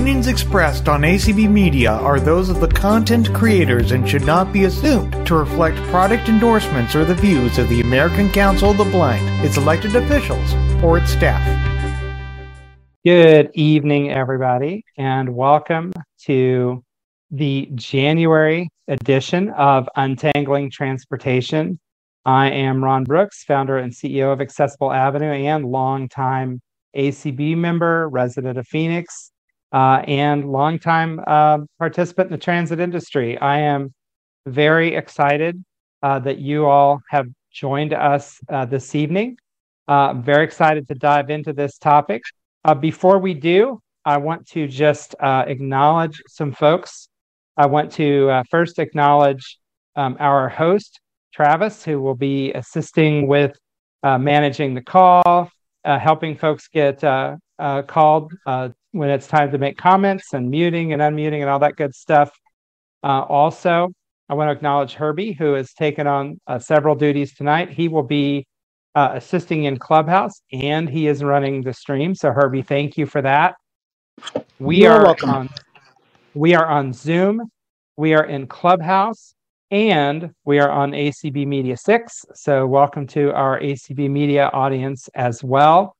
opinions expressed on ACB Media are those of the content creators and should not be assumed to reflect product endorsements or the views of the American Council of the Blind, its elected officials, or its staff. Good evening, everybody, and welcome to the January edition of Untangling Transportation. I am Ron Brooks, founder and CEO of Accessible Avenue and longtime ACB member, resident of Phoenix, uh, and longtime uh, participant in the transit industry. I am very excited uh, that you all have joined us uh, this evening. Uh, very excited to dive into this topic. Uh, before we do, I want to just acknowledge some folks. I want to first acknowledge um, our host, Travis, who will be assisting with managing the call, helping folks get uh, uh, called uh, when it's time to make comments and muting and unmuting and all that good stuff. Uh, also, I want to acknowledge Herbie, who has taken on uh, several duties tonight. He will be assisting in Clubhouse and he is running the stream. So, Herbie, thank you for that. We You're are welcome. on. We are on Zoom. We are in Clubhouse and we are on ACB Media 6. So, welcome to our ACB Media audience as well.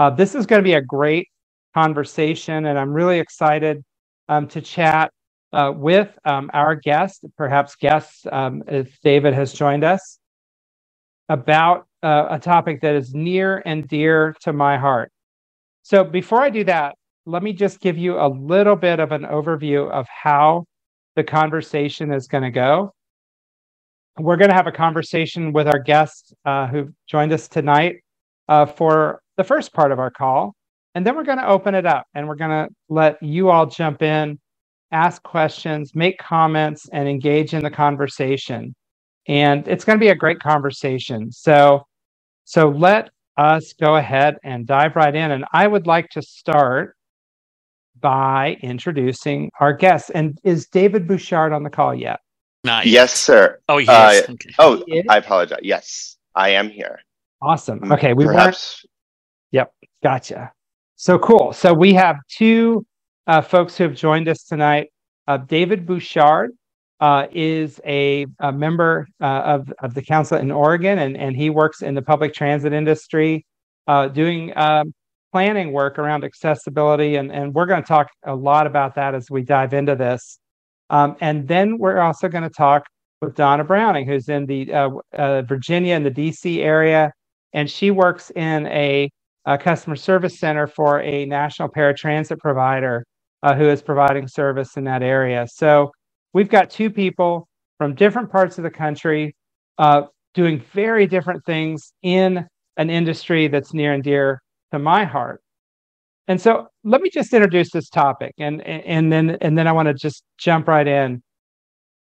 Uh, this is going to be a great conversation, and I'm really excited um, to chat uh, with um, our guest, perhaps guests, um, if David has joined us, about uh, a topic that is near and dear to my heart. So, before I do that, let me just give you a little bit of an overview of how the conversation is going to go we're going to have a conversation with our guest uh, who joined us tonight uh, for the first part of our call. And then we're going to open it up and we're going to let you all jump in, ask questions, make comments, and engage in the conversation. And it's going to be a great conversation. So, so let us go ahead and dive right in. And I would like to start by introducing our guests. And is David Bouchard on the call yet? Not yet. Yes, sir. Oh, yes. Uh, okay. Oh, I apologize. Yes, I am here. Awesome. Okay, we weren't Perhaps. Yep, gotcha. So cool. So we have two uh, folks who have joined us tonight. Uh, David Bouchard uh, is a, a member uh, of, of the council in Oregon, and, and he works in the public transit industry, uh, doing um, planning work around accessibility. And, and we're going to talk a lot about that as we dive into this. Um, and then we're also going to talk with Donna Browning, who's in the uh, Virginia and the DC area, and she works in a, a customer service center for a national paratransit provider uh, who is providing service in that area. So we've got two people from different parts of the country uh, doing very different things in an industry that's near and dear to my heart. And so let me just introduce this topic and and then and then I want to just jump right in.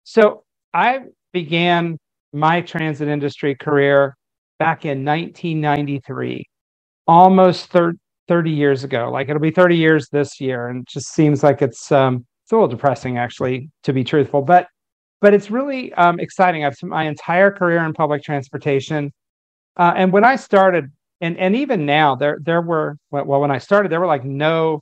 So I began my transit industry career back in 1993, almost 30, 30 years ago. Like it'll be 30 years this year, and it just seems like it's um, it's a little depressing, actually, to be truthful. But but it's really um, exciting. I've spent my entire career in public transportation, uh, and when I started, and and even now, there there were well, when I started, there were like no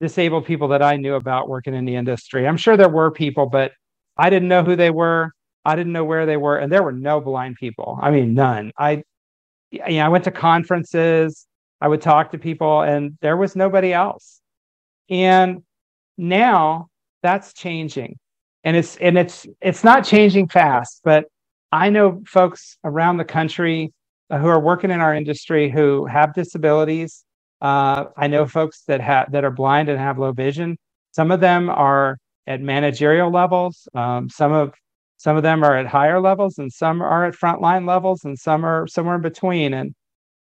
disabled people that I knew about working in the industry. I'm sure there were people, but I didn't know who they were. I didn't know where they were, and there were no blind people. I mean, none. I, you know, I went to conferences. I would talk to people, and there was nobody else. And now that's changing, and it's and it's it's not changing fast. But I know folks around the country who are working in our industry who have disabilities. Uh, I know folks that have that are blind and have low vision. Some of them are at managerial levels. Um, some of some of them are at higher levels, and some are at frontline levels, and some are somewhere in between. And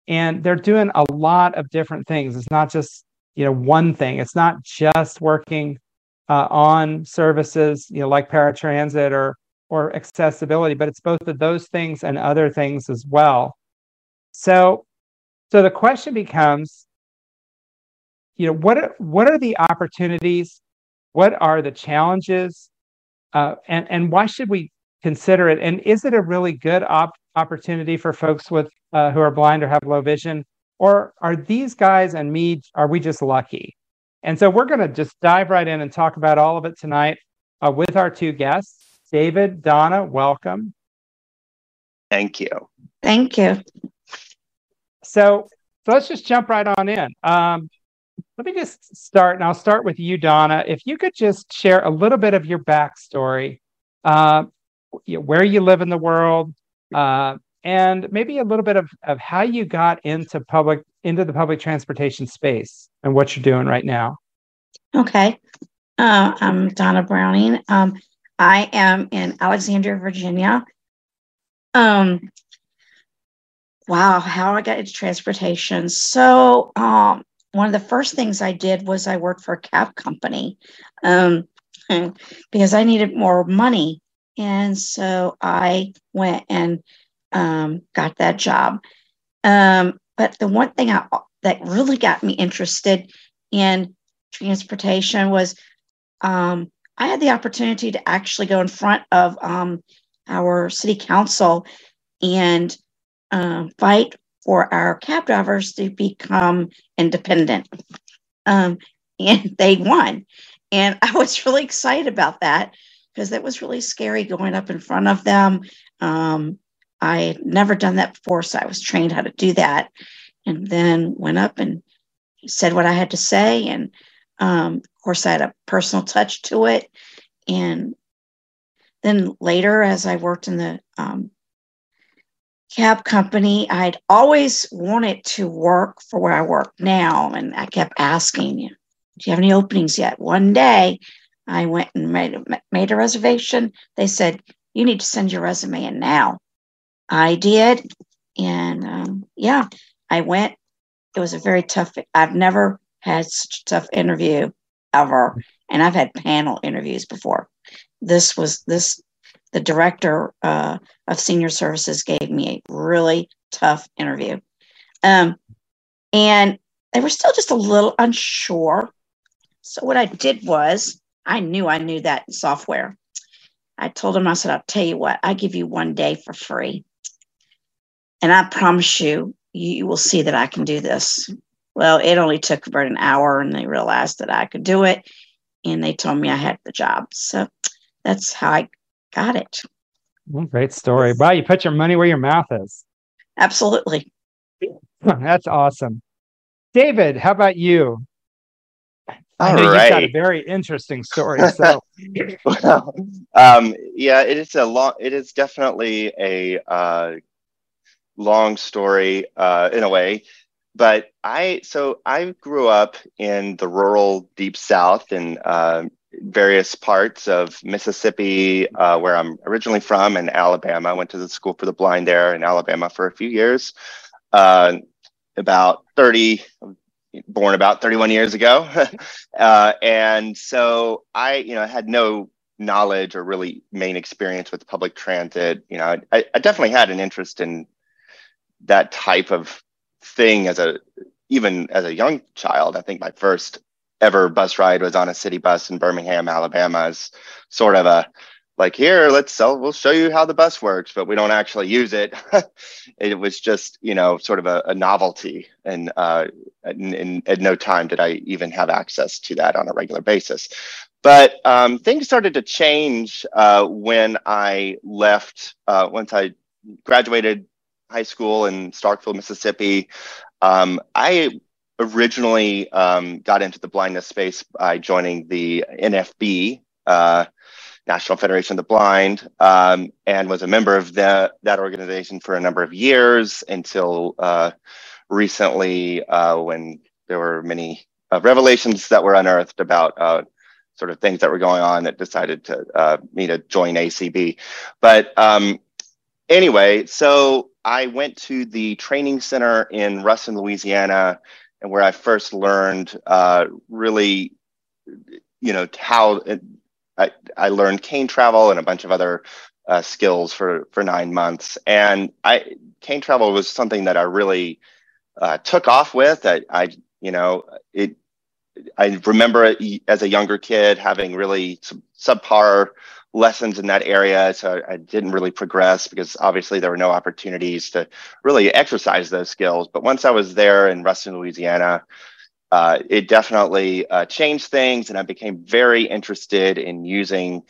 and they're doing a lot of different things. It's not just you know one thing. It's not just working uh, on services you know like paratransit or or accessibility, but it's both of those things and other things as well. So so the question becomes, you know, what are, what are the opportunities? What are the challenges? Uh, and, and why should we consider it? And is it a really good op- opportunity for folks with uh, who are blind or have low vision? Or are these guys and me, are we just lucky? And so we're going to just dive right in and talk about all of it tonight uh, with our two guests. David, Donna, welcome. Thank you. Thank you. So, so let's just jump right on in. Um, let me just start, and I'll start with you, Donna. If you could just share a little bit of your backstory, uh, where you live in the world, uh, and maybe a little bit of, of how you got into public into the public transportation space and what you're doing right now. Okay. Uh, I'm Donna Browning. Um, I am in Alexandria, Virginia. Um, wow, how I got into transportation. So, um, one of the first things I did was I worked for a cab company um, because I needed more money. And so I went and um, got that job. Um, but the one thing I, that really got me interested in transportation was um, I had the opportunity to actually go in front of um, our city council and uh, fight for our cab drivers to become independent. Um, and they won. And I was really excited about that because that was really scary going up in front of them. Um, I had never done that before, so I was trained how to do that. And then went up and said what I had to say. And um, of course, I had a personal touch to it. And then later, as I worked in the um, cab company, I'd always wanted to work for where I work now. And I kept asking, Do you have any openings yet? One day, I went and made a, made a reservation. They said, You need to send your resume in now. I did. And um, yeah, I went. It was a very tough, I've never had such a tough interview ever. And I've had panel interviews before. This was this, the director uh, of senior services gave me a really tough interview. Um, and they were still just a little unsure. So what I did was I knew I knew that software. I told him, I said, I'll tell you what, I give you one day for free. And I promise you, you will see that I can do this. Well, it only took about an hour and they realized that I could do it. And they told me I had the job. So that's how I got it. Well, great story. Wow, you put your money where your mouth is. Absolutely. That's awesome. David, how about you? I know right. you've got a very interesting story. So, well, um, yeah, it is a long. It is definitely a uh, long story uh, in a way. But I so I grew up in the rural deep south in uh, various parts of Mississippi, uh, where I'm originally from, and Alabama. I went to the school for the blind there in Alabama for a few years. Uh, about 30, born about 31 years ago. uh, and so I, you know, had no knowledge or really main experience with public transit. You know, I, I definitely had an interest in that type of thing as a even as a young child. I think my first ever bus ride was on a city bus in Birmingham, Alabama, as sort of a like here let's sell we'll show you how the bus works but we don't actually use it. It was just you know sort of a, a novelty and uh at no time did i even have access to that on a regular basis. But um, things started to change uh, when i left uh, once i graduated high school in starkville mississippi. Um, i originally um, got into the blindness space by joining the nfb uh, National Federation of the Blind, um, and was a member of the, that organization for a number of years until uh, recently, uh, when there were many uh, revelations that were unearthed about uh, sort of things that were going on that decided to uh, me to join ACB. But um, anyway, so I went to the training center in Ruston, Louisiana, and where I first learned uh, really, you know, how I, I learned cane travel and a bunch of other uh, skills for for nine months. And I cane travel was something that I really uh, took off with. I, I you know it. I remember as a younger kid having really subpar lessons in that area. So I didn't really progress because obviously there were no opportunities to really exercise those skills. But once I was there in Ruston, Louisiana, uh, it definitely uh, changed things, and I became very interested in using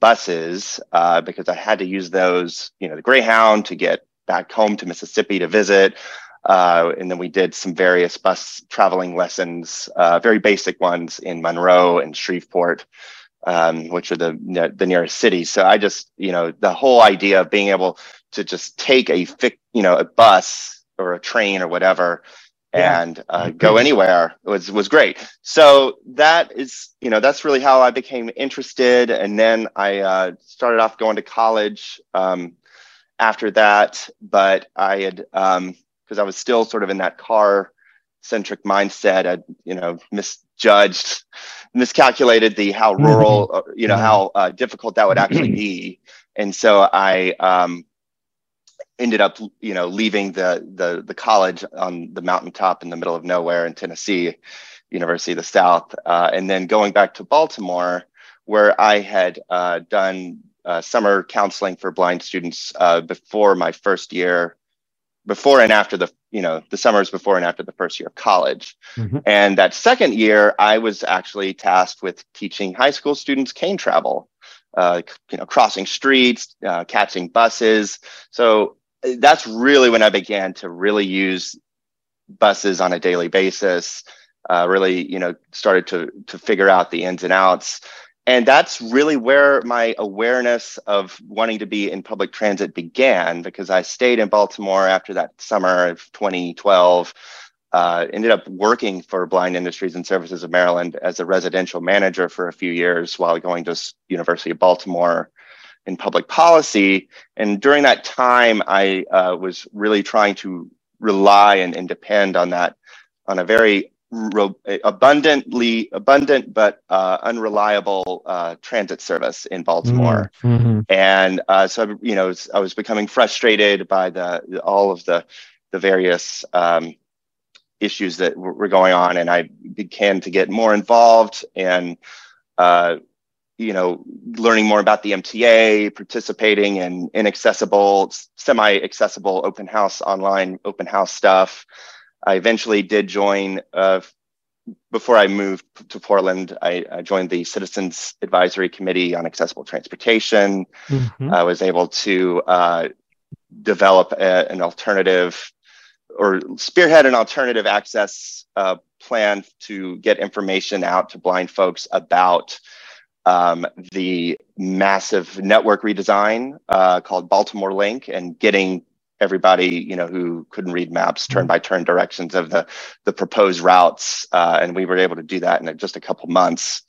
buses uh, because I had to use those, you know, the Greyhound to get back home to Mississippi to visit. Uh, and then we did some various bus traveling lessons, uh, very basic ones in Monroe and Shreveport, um, which are the the nearest cities. So I just, you know, the whole idea of being able to just take a, you know, a bus or a train or whatever and uh, go anywhere was was great. So that is, you know, that's really how I became interested. And then I uh, started off going to college um, after that. But I had because um, I was still sort of in that car centric mindset. I, you know, misjudged, miscalculated the how rural, uh, you know, how uh, difficult that would actually be. And so I um, ended up you know leaving the the the college on the mountaintop in the middle of nowhere in Tennessee, University of the South, uh, and then going back to Baltimore, where I had uh, done uh, summer counseling for blind students uh, before my first year, before and after the you know the summers before and after the first year of college, mm-hmm. and that second year I was actually tasked with teaching high school students cane travel. Uh, you know, crossing streets, uh, catching buses. So that's really when I began to really use buses on a daily basis. Uh, really, you know, started to to figure out the ins and outs, and that's really where my awareness of wanting to be in public transit began. Because I stayed in Baltimore after that summer of 2012. Uh, ended up working for Blind Industries and Services of Maryland as a residential manager for a few years while going to University of Baltimore in public policy. And during that time, I uh, was really trying to rely and, and, depend on that, on a very abundantly abundant but uh, unreliable uh, transit service in Baltimore. Mm-hmm. And uh, so, you know, I was becoming frustrated by the all of the the various um, issues that were going on, and I began to get more involved and uh, you know, learning more about the MTA, participating in inaccessible, semi-accessible open house online open house stuff. I eventually did join. Uh, before I moved to Portland, I, I, joined the Citizens Advisory Committee on Accessible Transportation. Mm-hmm. I was able to uh, develop a, an alternative or spearhead an alternative access uh, plan to get information out to blind folks about um, the massive network redesign uh, called Baltimore Link and getting everybody you know who couldn't read maps turn by turn directions of the the proposed routes uh, and we were able to do that in just a couple months.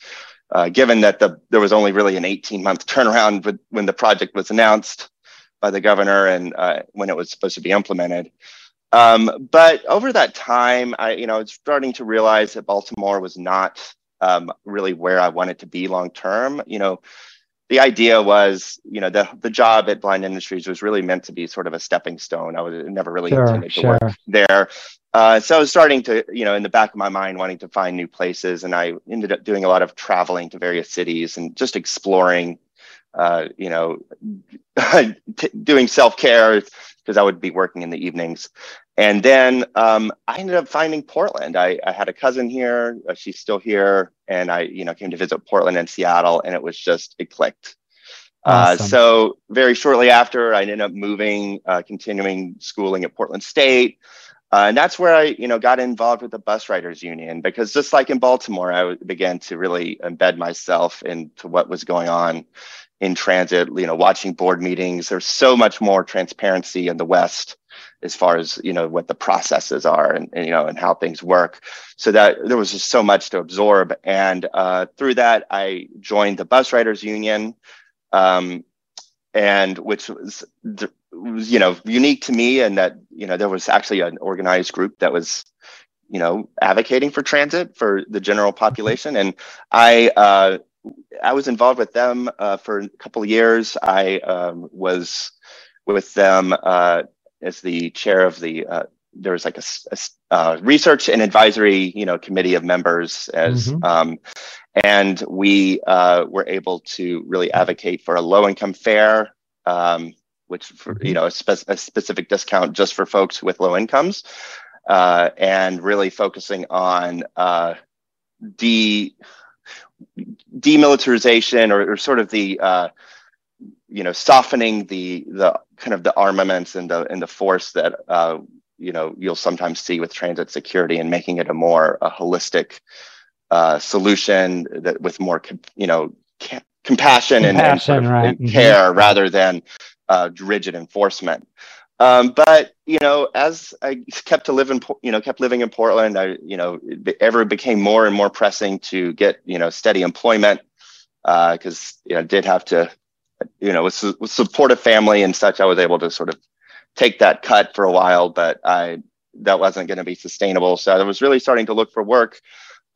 Uh, given that the there was only really an 18 month turnaround with, when the project was announced by the governor and uh, when it was supposed to be implemented. Um, but over that time i you know was starting to realize that baltimore was not um, really where I wanted to be long term. You know, the idea was, you know, the the job at Blind Industries was really meant to be sort of a stepping stone. I was never really sure, intended to sure. work there. Uh, so I was starting to, you know, in the back of my mind, wanting to find new places, and I ended up doing a lot of traveling to various cities and just exploring, uh, you know, doing self care because I would be working in the evenings. And then um, I ended up finding Portland. I, I had a cousin here; uh, she's still here, and I, you know, came to visit Portland and Seattle, and it was just it clicked. Uh, awesome. Uh, so very shortly after, I ended up moving, uh, continuing schooling at Portland State. Uh, and that's where I, you know, got involved with the bus riders union because just like in Baltimore, I began to really embed myself into what was going on in transit. You know, watching board meetings. There's so much more transparency in the West as far as you know what the processes are and, and, you know and how things work so that there was just so much to absorb and uh, through that i joined the bus riders union um, and which was you know unique to me and that you know there was actually an organized group that was you know advocating for transit for the general population and i uh, i was involved with them uh, for a couple of years i um, was with them uh, as the chair of the uh, there was like a, a uh, research and advisory you know committee of members as mm-hmm. um, and we uh, were able to really advocate for a low income fare um, which for, you mm-hmm. know a, spe- a, specific discount just for folks with low incomes uh, and really focusing on uh, de demilitarization or, or sort of the uh, you know softening the the kind of the armaments and the and the force that uh, you know you'll sometimes see with transit security and making it a more a holistic uh, solution that with more you know ca- compassion, and, and, sort of, right. and care mm-hmm. rather than uh, rigid enforcement. Um, but you know, as I kept to live in, you know, kept living in Portland, I, you know, it ever became more and more pressing to get, you know, steady employment because uh, you know, did have to, you know, with, with family and such, I was able to sort of take that cut for a while, but I that wasn't going to be sustainable. So I was really starting to look for work.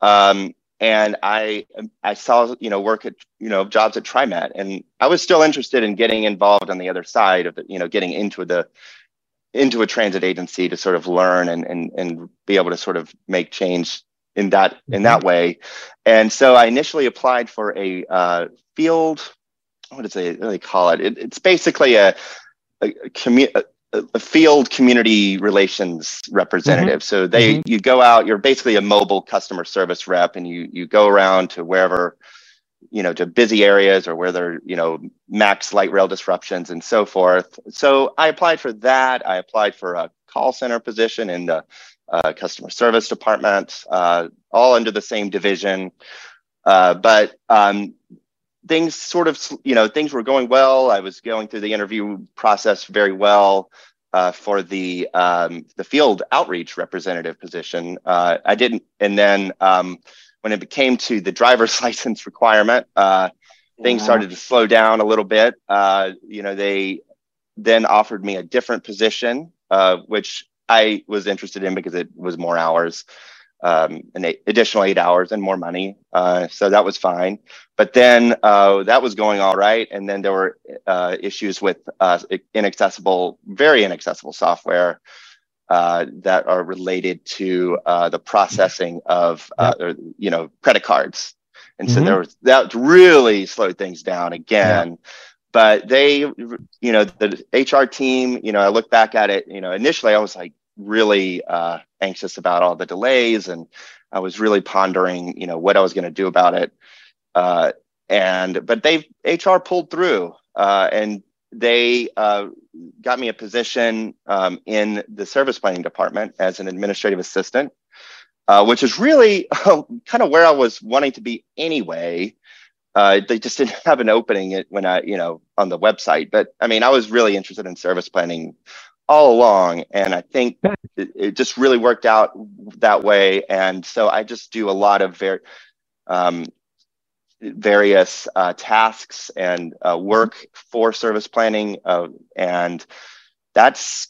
Um, and I I saw you know work at you know jobs at TriMet, and I was still interested in getting involved on the other side of it, you know, getting into the into a transit agency to sort of learn and and and be able to sort of make change in that in that mm-hmm. way. And so I initially applied for a uh, field. What does they, what do they call it? it? It's basically a, a, a, commu- a field community relations representative. Mm-hmm. So they mm-hmm. you go out, you're basically a mobile customer service rep and you you go around to wherever you know to busy areas or where there you know max light rail disruptions and so forth. So I applied for that. I applied for a call center position in the uh, customer service department, uh, all under the same division. Uh, but um, things sort of you know things were going well. I was going through the interview process very well uh, for the um, the field outreach representative position. Uh, i didn't and then um, when it came to the driver's license requirement uh, things started to slow down a little bit. Uh, you know they then offered me a different position uh, which i was interested in because it was more hours um, an eight, additional eight hours and more money. Uh, so that was fine. But then uh, that was going all right. And then there were uh, issues with uh, inaccessible, very inaccessible software uh, that are related to uh, the processing of, or, you know, credit cards. And so mm-hmm. there was that really slowed things down again. Yeah but they you know the hr team you know i look back at it you know initially i was like really uh, anxious about all the delays, and I was really pondering, you know, what I was going to do about it. Uh, and but they HR pulled through, uh, and they uh, got me a position um, in the service planning department as an administrative assistant, uh, which is really kind of where I was wanting to be anyway. Uh, they just didn't have an opening when I, you know, on the website. But I mean, I was really interested in service planning all along. And I think it, it, just really worked out that way. And so I just do a lot of very, um, various uh, tasks and uh, work for service planning. Uh, and that's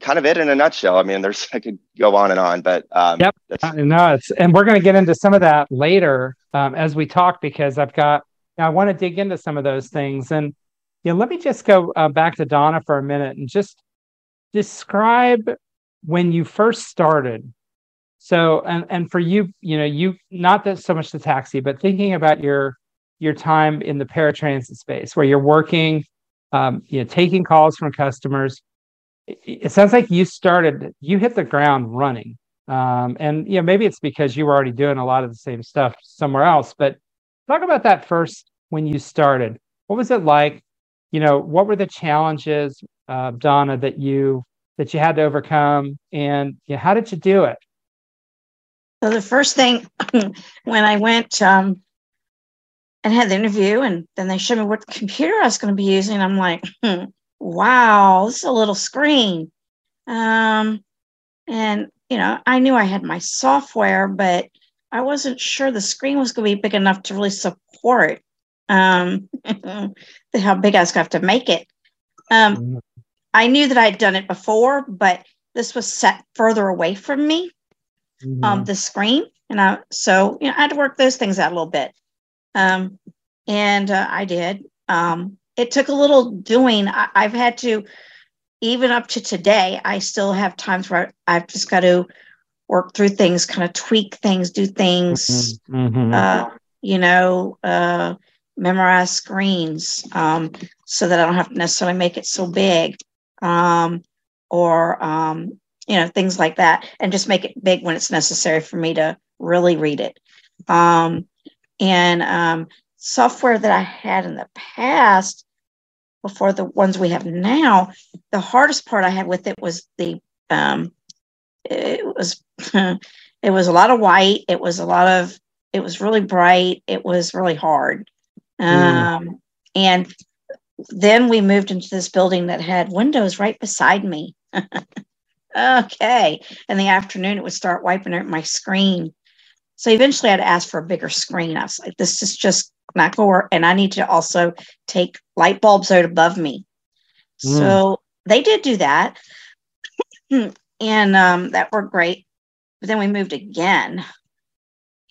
kind of it in a nutshell. I mean, there's, I could go on and on, but um, yep. No, it's, and we're going to get into some of that later um, as we talk, because I've got, I want to dig into some of those things. And, you know, let me just go uh, back to Donna for a minute and just describe when you first started. So and and for you you know you not that so much the taxi but thinking about your your time in the paratransit space where you're working um, you know taking calls from customers. It, it, sounds like you started you hit the ground running. Um, and you know maybe it's because you were already doing a lot of the same stuff somewhere else but talk about that first when you started. What was it like you know what were the challenges uh, Donna, that you that you had to overcome, and you know, how did you do it? So the first thing when I went um, and had the interview, and then they showed me what computer I was going to be using, I'm like, hmm, wow, this is a little screen. Um, and you know, I knew I had my software, but I wasn't sure the screen was going to be big enough to really support um, how big I was going to have to make it. Um, mm-hmm. I knew that I'd done it before, but this was set further away from me, mm-hmm. um, the screen, and I so you know I had to work those things out a little bit, um, and uh, I did. Um, it took a little doing. I, I've had to, even up to today, I still have times where I've just got to work through things, kind of tweak things, do things, mm-hmm. mm-hmm. uh, you know, uh, memorize screens um, so that I don't have to necessarily make it so big um, or um, you know, things like that, and just make it big when it's necessary for me to really read it. Um, and um, software that I had in the past, before the ones we have now, the hardest part I had with it was the um, it was it was a lot of white. It was a lot of it was really bright. It was really hard. Mm. Um, and then we moved into this building that had windows right beside me. okay. In the afternoon, it would start wiping out my screen. So eventually I had to ask for a bigger screen. I was like, this is just not going to work. And I need to also take light bulbs out above me. Mm. So they did do that. and um, that worked great. But then we moved again.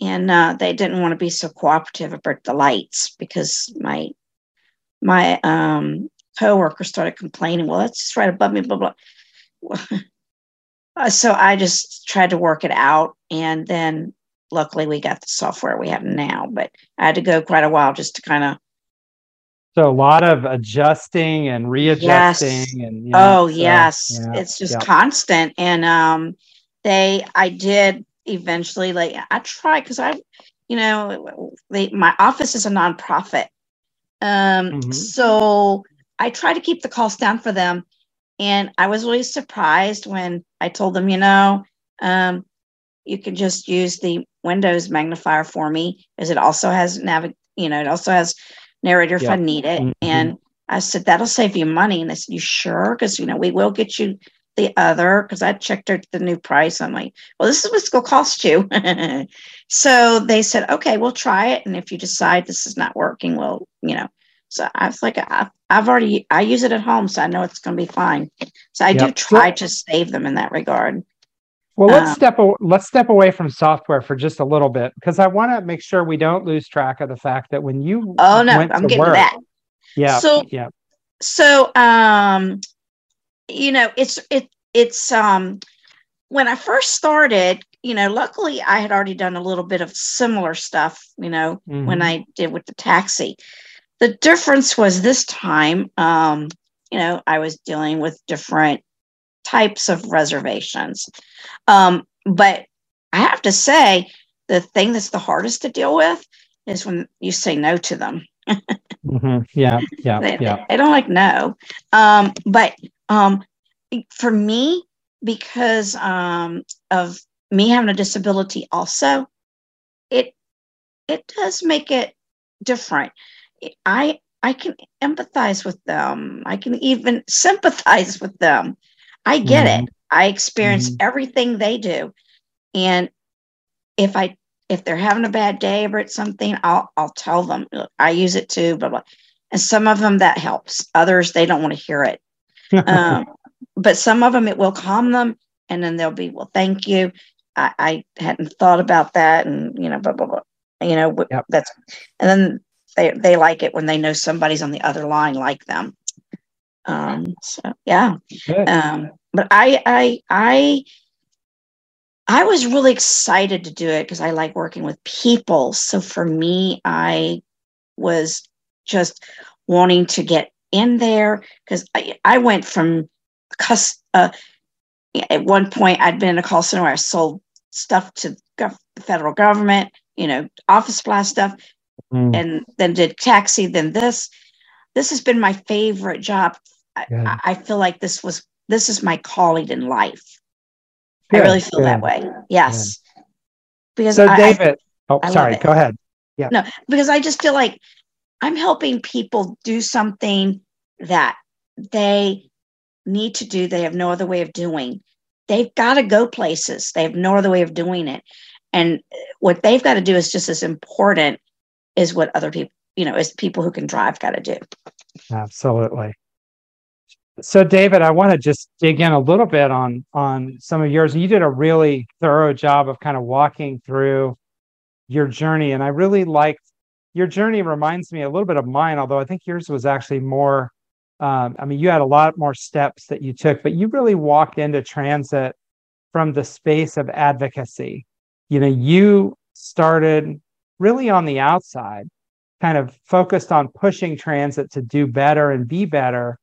And uh, they didn't want to be so cooperative about the lights because my my um, coworker started complaining. Well, that's just right above me, blah blah. so I just tried to work it out, and then luckily we got the software we have now. But I had to go quite a while just to kind of. So a lot of adjusting and readjusting, yes. and you know, oh so, yes, yeah, it's just yeah. constant. And um, they, I did eventually like I try because I, you know, they, my office is a nonprofit, um, mm-hmm. so I try to keep the cost down for them. And I was really surprised when I told them, you know, um, you can just use the Windows magnifier for me, as it also has navig, you know, it also has narrator if I need it. Mm-hmm. And I said that'll save you money. And they said, "You sure? Because you know we will get you the other." Because I checked out the new price. I'm like, "Well, this is what's going to cost you." so they said, "Okay, we'll try it. And if you decide this is not working, we'll, you know." So I was like, I've, I've already, I use it at home, so I know it's going to be fine. So I yep. do try to save them in that regard. Well, let's um, step let's step away from software for just a little bit because I want to make sure we don't lose track of the fact that when you oh no, I'm getting work, that. Yeah. So yeah. So um, you know, it's it it's um when I first started, you know, luckily I had already done a little bit of similar stuff, you know, mm-hmm. when I did with the taxi. The difference was this time, um, you know, I was dealing with different types of reservations. Um, but I have to say, the thing that's the hardest to deal with is when you say no to them. mm-hmm. Yeah, yeah, they, yeah. They don't like no. Um, but um, for me, because um, of me having a disability, also, it it does make it different. I I can empathize with them. I can even sympathize with them. I get mm-hmm. it. I experience mm-hmm. everything they do. And if I if they're having a bad day or it's something, I'll I'll tell them. I use it too, blah blah. And some of them that helps. Others they don't want to hear it. Um, but some of them it will calm them, and then they'll be, well, thank you. I, I hadn't thought about that, and you know, blah blah blah. You know, yep. that's and then they they like it when they know somebody's on the other line like them. Um, so yeah. Um, but I I I I was really excited to do it because I like working with people. So for me, I was just wanting to get in there because I, I went from cus uh, at one point I'd been in a call center where I sold stuff to the federal government, you know, office supply stuff, mm. and then did taxi, then this. This has been my favorite job I, I, feel like this was this is my calling in life. I really feel that way. Yes. Because so I, David, oh sorry, go ahead. Yeah. No, because I just feel like I'm helping people do something that they need to do. They have no other way of doing. They've got to go places. They have no other way of doing it. And what they've got to do is just as important as what other people, you know, as people who can drive got to do. Absolutely. So, David, I want to just dig in a little bit on on some of yours. You did a really thorough job of kind of walking through your journey, and I really liked your journey. Reminds me a little bit of mine, although I think yours was actually more. Um, I mean, you had a lot more steps that you took, but you really walked into transit from the space of advocacy. You know, you started really on the outside, kind of focused on pushing transit to do better and be better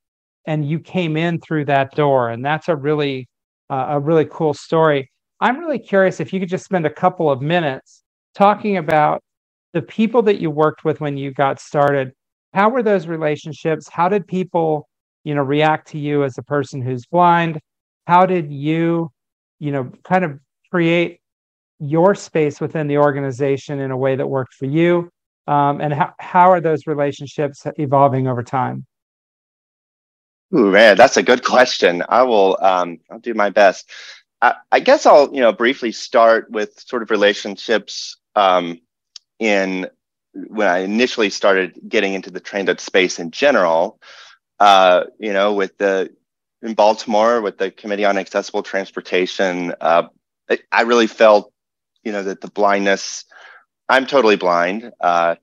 and you came in through that door and that's a really uh, a really cool story. I'm really curious if you could just spend a couple of minutes talking about the people that you worked with when you got started. How were those relationships? How did people, you know, react to you as a person who's blind? How did you, you know, kind of create your space within the organization in a way that worked for you? Um, and how, how are those relationships evolving over time? Ooh, man, that's a good question. I will, um, I'll do my best. I, I, guess I'll, you know, briefly start with sort of relationships um, in when I initially started getting into the transit space in general. Uh, you know, with the in Baltimore with the Committee on Accessible Transportation, uh, I, I really felt, you know, that the blindness. I'm totally blind, uh,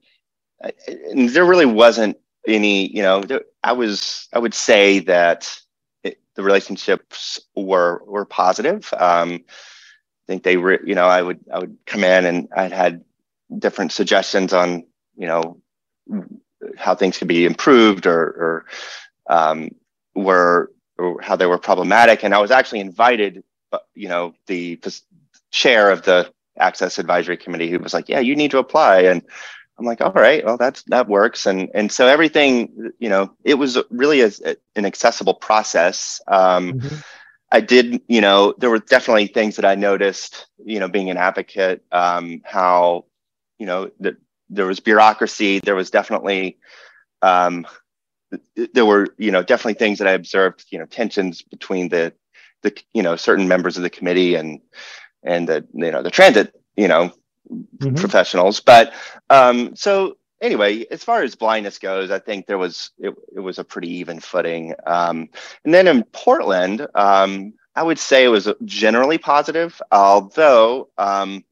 and there really wasn't any. You know, I was. I would say that it, the relationships were were positive. Um, I think they were. You know, I would I would come in and I'd had different suggestions on you know how things could be improved or, or um, were or how they were problematic. And I was actually invited, uh, you know, the chair of the Access Advisory Committee who was like, "Yeah, you need to apply." And I'm like, "All right, well, that's that works." And and so everything, you know, it was really a, an accessible process. Um, mm-hmm. I did, you know, there were definitely things that I noticed, you know, being an advocate, um, how, you know, that there was bureaucracy. There was definitely um, there were you know definitely things that I observed you know tensions between the the you know certain members of the committee and and the you know the transit you know mm-hmm. professionals but um so anyway as far as blindness goes i think there was it, it was a pretty even footing um and then in portland um i would say it was generally positive although um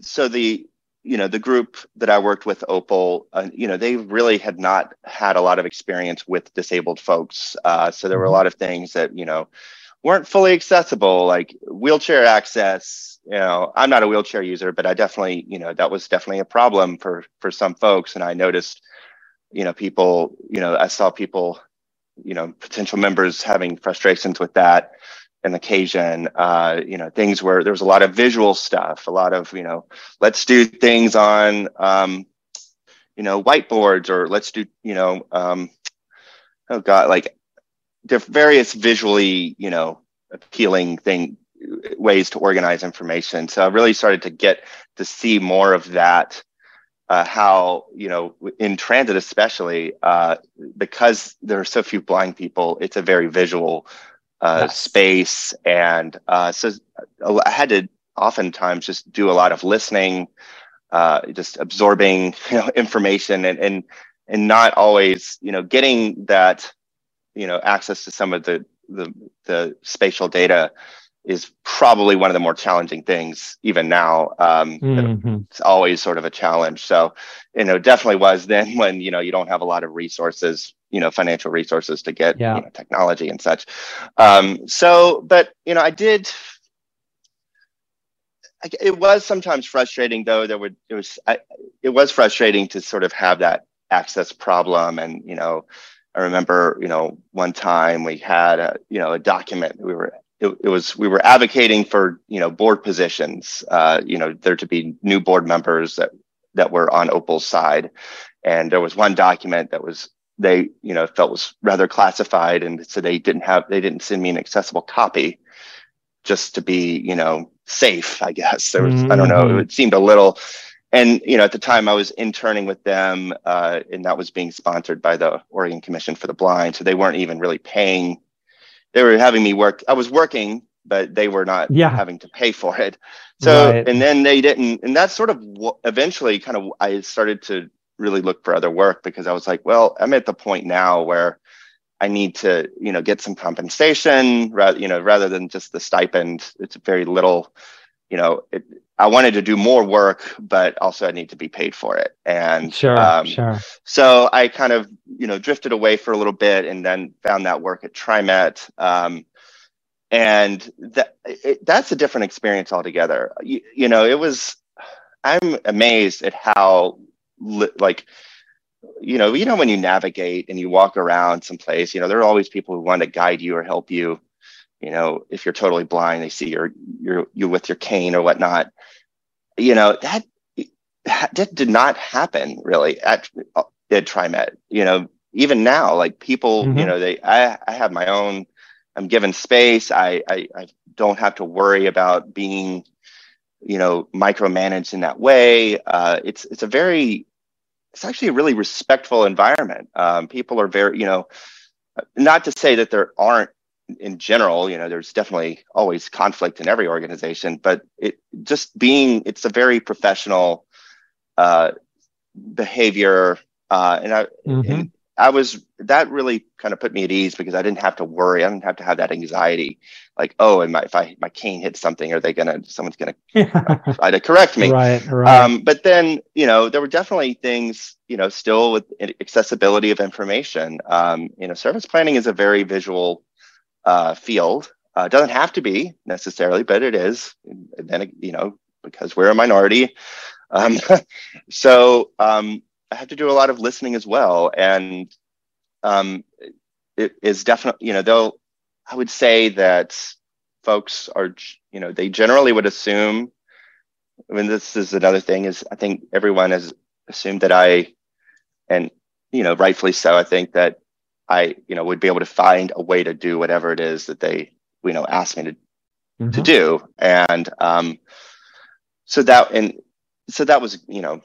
so the you know the group that i worked with opal uh, you know they really had not had a lot of experience with disabled folks. Uh, so there were a mm-hmm. lot of things that you know weren't fully accessible like wheelchair access. You know i'm not a wheelchair user but i definitely you know that was definitely a problem for for some folks. And i noticed you know people you know i saw people you know potential members having frustrations with that an occasion uh, you know things where there was a lot of visual stuff a lot of you know let's do things on um, you know whiteboards or let's do you know um, oh god like various visually you know appealing thing ways to organize information. So i really started to get to see more of that uh, how you know in transit especially uh, because there are so few blind people it's a very visual uh, space. And uh, so I had to oftentimes just do a lot of listening, uh, just absorbing you know, information and, and, and not always, you know, getting that, you know, access to some of the, the, the spatial data is probably one of the more challenging things even now um, mm-hmm. it's always sort of a challenge so you know definitely was then when you know you don't have a lot of resources you know financial resources to get yeah. you know, technology and such um, so but you know i did it was sometimes frustrating though there would it was I, it was frustrating to sort of have that access problem and you know i remember you know one time we had a you know a document we were it, it, was we were advocating for you know board positions uh, you know there to be new board members that that were on opal's side and there was one document that was they you know felt was rather classified and so they didn't have they didn't send me an accessible copy just to be you know safe i guess there was mm-hmm. i don't know mm-hmm. it seemed a little and you know at the time i was interning with them uh, and that was being sponsored by the oregon commission for the blind so they weren't even really paying they were having me work. I was working, but they were not yeah. having to pay for it. So, right. and then they didn't, and that's sort of eventually kind of I started to really look for other work because I was like, well, I'm at the point now where I need to, you know, get some compensation rather, you know, rather than just the stipend. It's very little, you know, it, I wanted to do more work, but also I need to be paid for it. And sure, um, sure. So I kind of, you know, drifted away for a little bit and then found that work at TriMet. Um, and that it, that's a different experience altogether. You, you, know, it was, I'm amazed at how, li- like, you know, you know, when you navigate and you walk around someplace, you know, there are always people who want to guide you or help you you know, if you're totally blind, they see you're you're you with your cane or whatnot. You know that that did not happen really at at TriMet. You know, even now, like people, mm-hmm. you know, they I I have my own. I'm given space. I, I I don't have to worry about being, you know, micromanaged in that way. Uh, it's it's a very it's actually a really respectful environment. Um, people are very, you know, not to say that there aren't in general, you know, there's definitely always conflict in every organization, but it just being, it's a very professional uh, behavior. Uh, and I, mm-hmm. and I was, that really kind of put me at ease because I didn't have to worry. I didn't have to have that anxiety. Like, oh, and my, if I, my cane hits something, are they going to, someone's going to try to correct me. Right, right. Um, but then, you know, there were definitely things, you know, still with accessibility of information. Um, you know, service planning is a very visual uh, field. Uh, doesn't have to be necessarily, but it is. And then, you know, because we're a minority. Um, so um, I have to do a lot of listening as well. And um, it is definitely, you know, though I would say that folks are, you know, they generally would assume, I mean, this is another thing is I think everyone has assumed that I, and, you know, rightfully so, I think that I, you know, would be able to find a way to do whatever it is that they, you know, asked me to mm-hmm. to do. And um, so that and so that was, you know,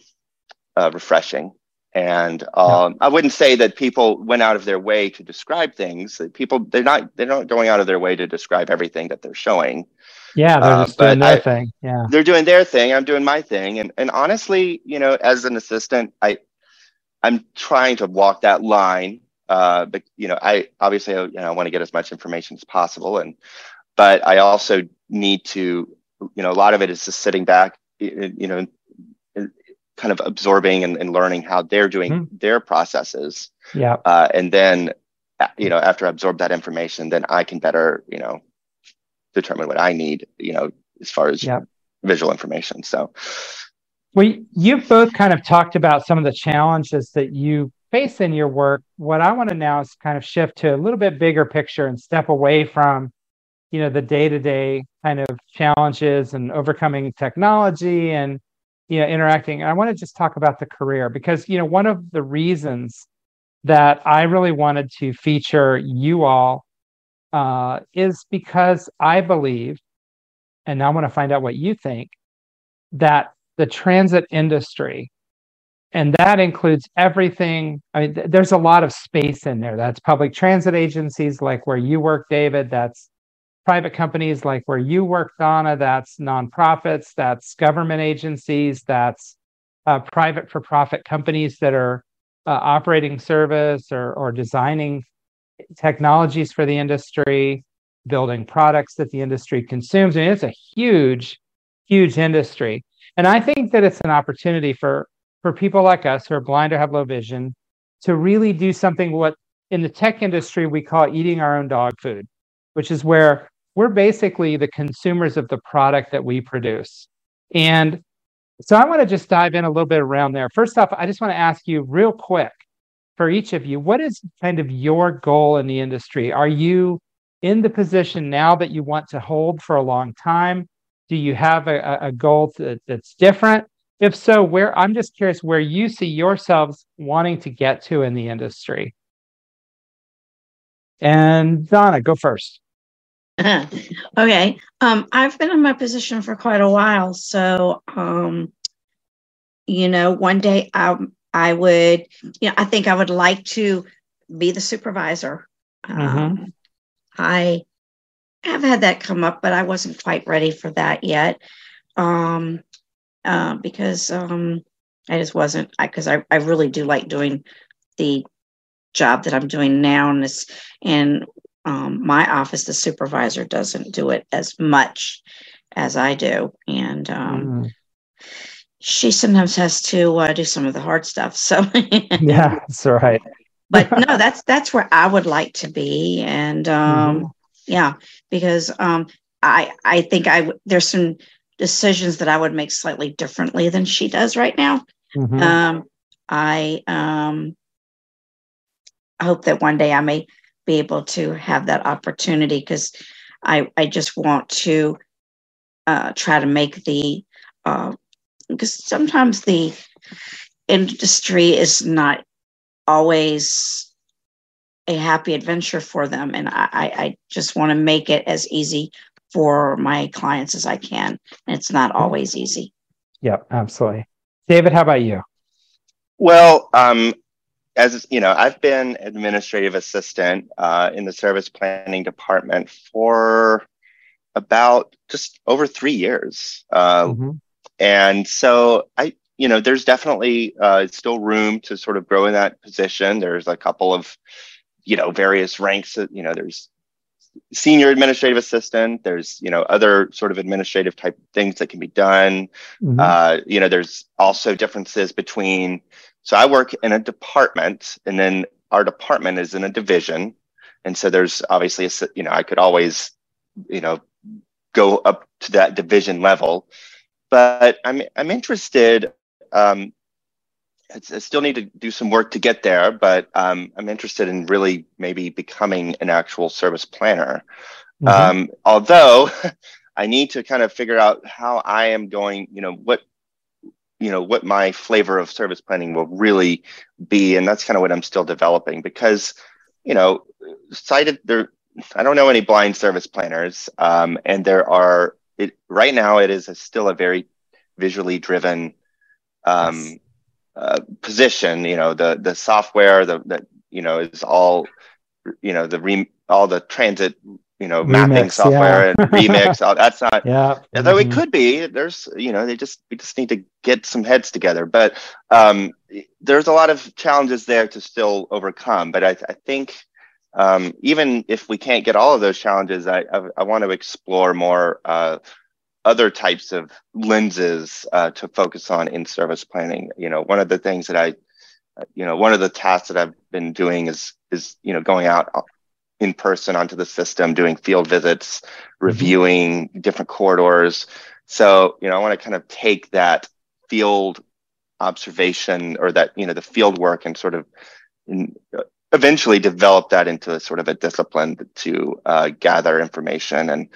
uh, refreshing. And um, yeah. I wouldn't say that people went out of their way to describe things. People, they're not, they're not going out of their way to describe everything that they're showing. Yeah, they're uh, just doing their I, thing. Yeah, they're doing their thing. I'm doing my thing. And and honestly, you know, as an assistant, I I'm trying to walk that line uh, but you know, I obviously you know I want to get as much information as possible, and but I also need to, you know, a lot of it is just sitting back, you know, kind of absorbing and, and learning how they're doing mm. their processes. Yeah. Uh, and then, you know, after I absorb that information, then I can better, you know, determine what I need, you know, as far as yeah. visual information. So. Well, you've both kind of talked about some of the challenges that you face in your work, what I want to now is kind of shift to a little bit bigger picture and step away from, you know, the day-to-day kind of challenges and overcoming technology and you know interacting. I want to just talk about the career because you know one of the reasons that I really wanted to feature you all uh, is because I believe, and I want to find out what you think, that the transit industry and that includes everything. I mean th- there's a lot of space in there. That's public transit agencies like where you work david. That's private companies like where you work donna. That's nonprofits. That's government agencies. That's uh, private for profit companies that are uh, operating service or, or designing technologies for the industry building products that the industry consumes. I mean, it's a huge huge industry. And i think that it's an opportunity for for people like us who are blind or have low vision to really do something what in the tech industry we call eating our own dog food, which is where we're basically the consumers of the product that we produce. And so I want to just dive in a little bit around there. First off, I just want to ask you real quick for each of you, what is kind of your goal in the industry? Are you in the position now that you want to hold for a long time? Do you have a, a goal that's different? If so, where I'm just curious where you see yourselves wanting to get to in the industry. And Donna, go first. okay. Um, I've been in my position for quite a while. So, um, you know, one day I, I would, you know, I think I would like to be the supervisor. Mm-hmm. Um, I have had that come up, but I wasn't quite ready for that yet. Um, uh, because um, I just wasn't, because I, I, I, really do like doing the job that I'm doing now. And, this, and um, my office, the supervisor doesn't do it as much as I do. And um, mm. she sometimes has to uh, do some of the hard stuff. So, yeah, that's right. but no, that's that's where I would like to be, and um, mm-hmm. yeah, because um, I I think I there's some decisions that I would make slightly differently than she does right now. Mm-hmm. Um, I um, hope that one day I may be able to have that opportunity because I, I just want to uh, try to make the, uh, because sometimes the industry is not always a happy adventure for them. And I, I just want to make it as easy for my clients as I can. And it's not always easy. Yep, absolutely. David, how about you? Well, um, as you know, I've been administrative assistant uh, in the service planning department for about just over three years, uh, mm-hmm. and so I, you know, there's definitely uh, still room to sort of grow in that position. There's a couple of, you know, various ranks. That, you know, there's senior administrative assistant there's you know other sort of administrative type things that can be done mm-hmm. uh, you know there's also differences between so I work in a department, and then our department is in a division, and so there's obviously a you know I could always you know go up to that division level, but I'm I'm interested. Um, I still need to do some work to get there, but um, I'm interested in really maybe becoming an actual service planner. Mm-hmm. Um, although I need to kind of figure out how I am going, you know, what you know what my flavor of service planning will really be and that's kind of what i'm still developing because you know cited there i don't know any blind service planners um, and there are it right now it is a, still a very visually driven um, yes. Uh, position you know the the software the that you know is all you know the re, all the transit you know, remix, mapping software yeah. and remix. All, that's not, yeah. Although mm-hmm. it could be, there's, you know, they just, we just need to get some heads together. But um, there's a lot of challenges there to still overcome. But I, I think um, even if we can't get all of those challenges, I, I, I want to explore more uh, other types of lenses uh, to focus on in service planning. You know, one of the things that I, you know, one of the tasks that I've been doing is, is, you know, going out in person onto the system, doing field visits, mm-hmm. reviewing different corridors. So, you know, I want to kind of take that field observation or that, you know, the field work and sort of in, eventually develop that into a sort of a discipline to uh, gather information and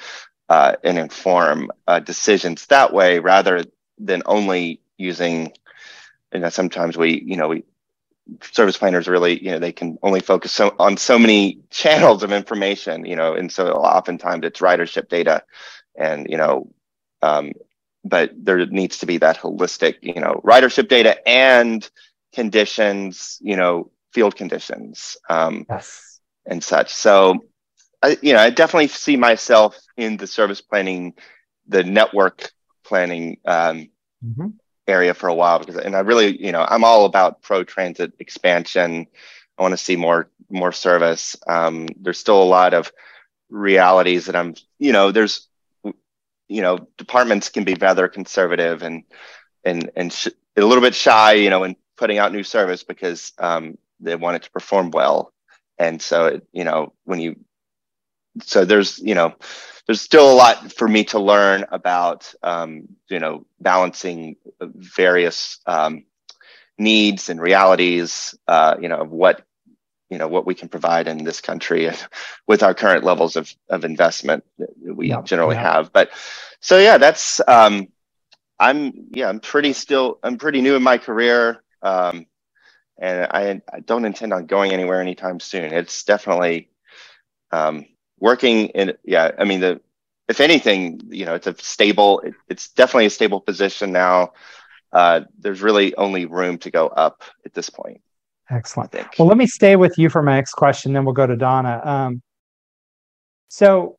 uh, and inform uh, decisions that way rather than only using you know sometimes we you know we service planners really, you know, they can only focus so, on so many channels of information, you know, and so oftentimes it's ridership data and, you know, um, but there needs to be that holistic, you know, ridership data and conditions, you know, field conditions um, yes. and such. So, I, you know, I definitely see myself in the service planning, the network planning um, mm-hmm area for a while because and I really, you know, I'm all about pro transit expansion. I want to see more more service. Um, there's still a lot of realities that I'm, you know, there's you know, departments can be rather conservative and and and sh- a little bit shy, you know, in putting out new service because um, they want it to perform well. And so, it, you know, when you so there's you know there's still a lot for me to learn about um, you know balancing various um, needs and realities uh, you know of what you know what we can provide in this country with our current levels of, of investment that we yeah, generally yeah. have but so yeah that's um, i'm yeah i'm pretty still i'm pretty new in my career um, and I, I don't intend on going anywhere anytime soon it's definitely um, working in yeah i mean the if anything you know it's a stable it, it's definitely a stable position now. Uh, there's really only room to go up at this point excellent. well let me stay with you for my next question then we'll go to donna. Um, so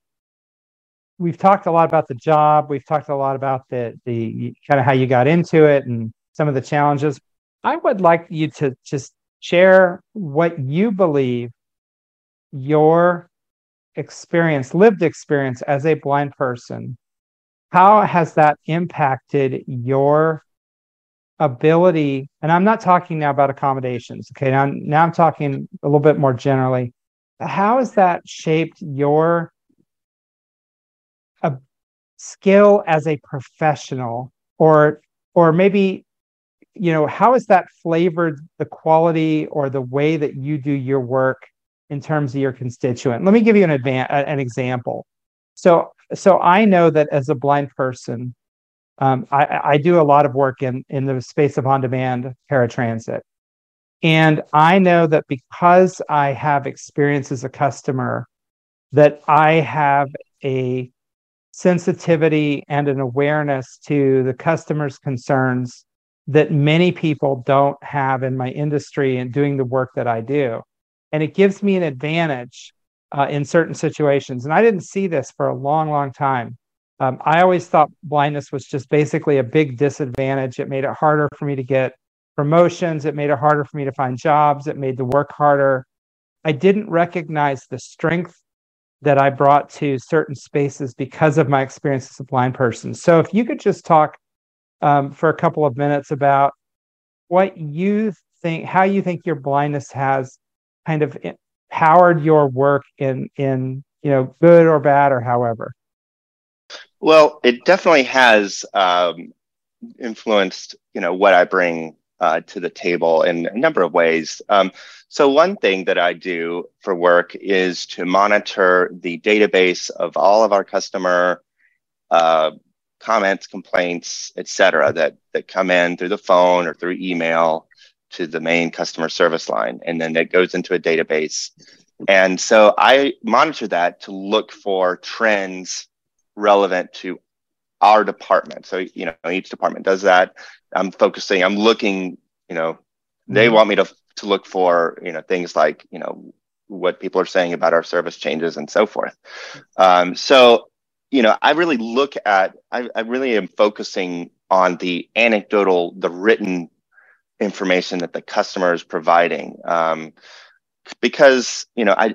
we've talked a lot about the job. We've talked a lot about the the kind of how you got into it and some of the challenges. I would like you to just share what you believe your experience, lived experience as a blind person, how has that impacted your ability? And I'm not talking now about accommodations. Okay. Now, now I'm talking a little bit more generally. How has that shaped your a skill as a professional or or maybe you know how has that flavored the quality or the way that you do your work in terms of your constituent. Let me give you an advan- an example. So so I know that as a blind person, um, I, I do a lot of work in in the space of on-demand paratransit, and I know that because I have experience as a customer, that I have a sensitivity and an awareness to the customer's concerns that many people don't have in my industry and doing the work that I do. And it gives me an advantage uh, in certain situations. And I didn't see this for a long, long time. Um, I always thought blindness was just basically a big disadvantage. It made it harder for me to get promotions. It made it harder for me to find jobs. It made the work harder. I didn't recognize the strength that I brought to certain spaces because of my experience as a blind person. So, if you could just talk um, for a couple of minutes about what you think, how you think your blindness has kind of powered your work in in you know good or bad or however. Well, it definitely has um, influenced you know what I bring uh, to the table in a number of ways. Um, so, one thing that I do for work is to monitor the database of all of our customer uh, comments, complaints, et cetera, that, that come in through the phone or through email to the main customer service line. And then it goes into a database. And so I monitor that to look for trends relevant to our department. So, you know, each department does that. I'm focusing, I'm looking, you know, they mm-hmm. want me to, to look for, you know, things like, you know, what people are saying about our service changes and so forth. Um, so, you know, I really look at, I, I really am focusing on the anecdotal, the written information that the customer is providing. Um, because, you know, I,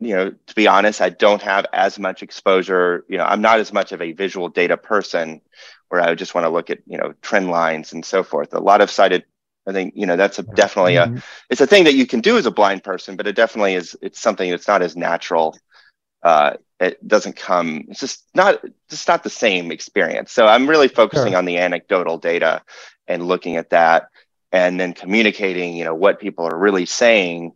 you know, to be honest, I don't have as much exposure. You know, I'm not as much of a visual data person where I just want to look at, you know, trend lines and so forth. A lot of sighted, I think, you know, that's a, definitely mm-hmm. a, it's a thing that you can do as a blind person, but it definitely is, it's something that's not as natural. Uh, it doesn't come, it's just not, just not the same experience. So I'm really focusing sure. on the anecdotal data and looking at that and then communicating, you know, what people are really saying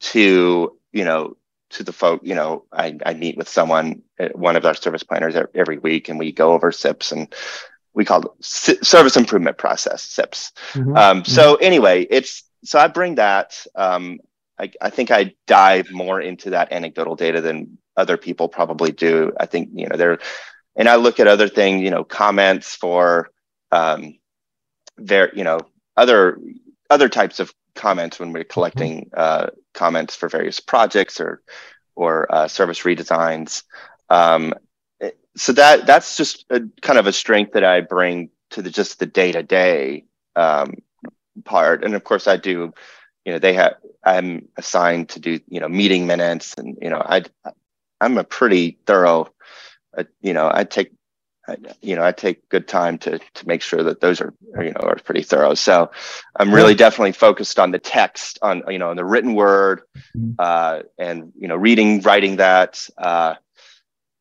to, you know, to the folk, you know, I, I meet with someone, one of our service planners every week, and we go over SIPs and we call it service improvement process SIPs. Mm-hmm. Um, so mm-hmm. anyway, it's so I bring that. Um, I, I think I dive more into that anecdotal data than other people probably do. I think you know there, and I look at other things, you know, comments for um, there, you know, other other types of comments when we're collecting mm-hmm. uh, comments for various projects or or uh, service redesigns. Um, so that that's just a, kind of a strength that I bring to the just the day to day part. And of course, I do. You know, they have. I'm assigned to do you know meeting minutes, and you know, I I'm a pretty thorough. Uh, you know, I take I, you know, I take good time to to make sure that those are, you know, are pretty thorough. So I'm really definitely focused on the text, on you know, on the written word, mm-hmm. uh, and you know, reading, writing that, uh,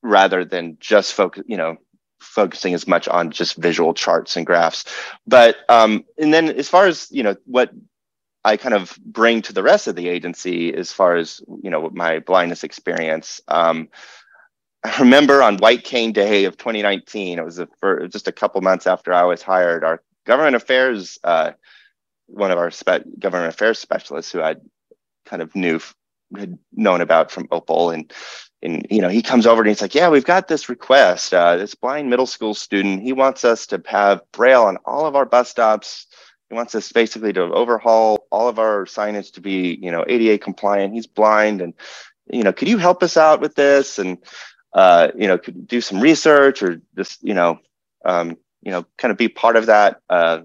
rather than just focus, you know, focusing as much on just visual charts and graphs. But um, and then as far as you know, what I kind of bring to the rest of the agency, as far as you know, my blindness experience. Um, I remember on White Cane Day of 2019, it was a, for just a couple months after I was hired, our government affairs, uh, one of our spe- government affairs specialists who I kind of knew, had known about from Opal and, and, you know, he comes over and he's like, yeah, we've got this request, uh, this blind middle school student, he wants us to have Braille on all of our bus stops. He wants us basically to overhaul all of our signage to be, you know, ADA compliant. He's blind and, you know, could you help us out with this? And, uh, you know, could do some research or just, you know, um, you know, kind of be part of that uh,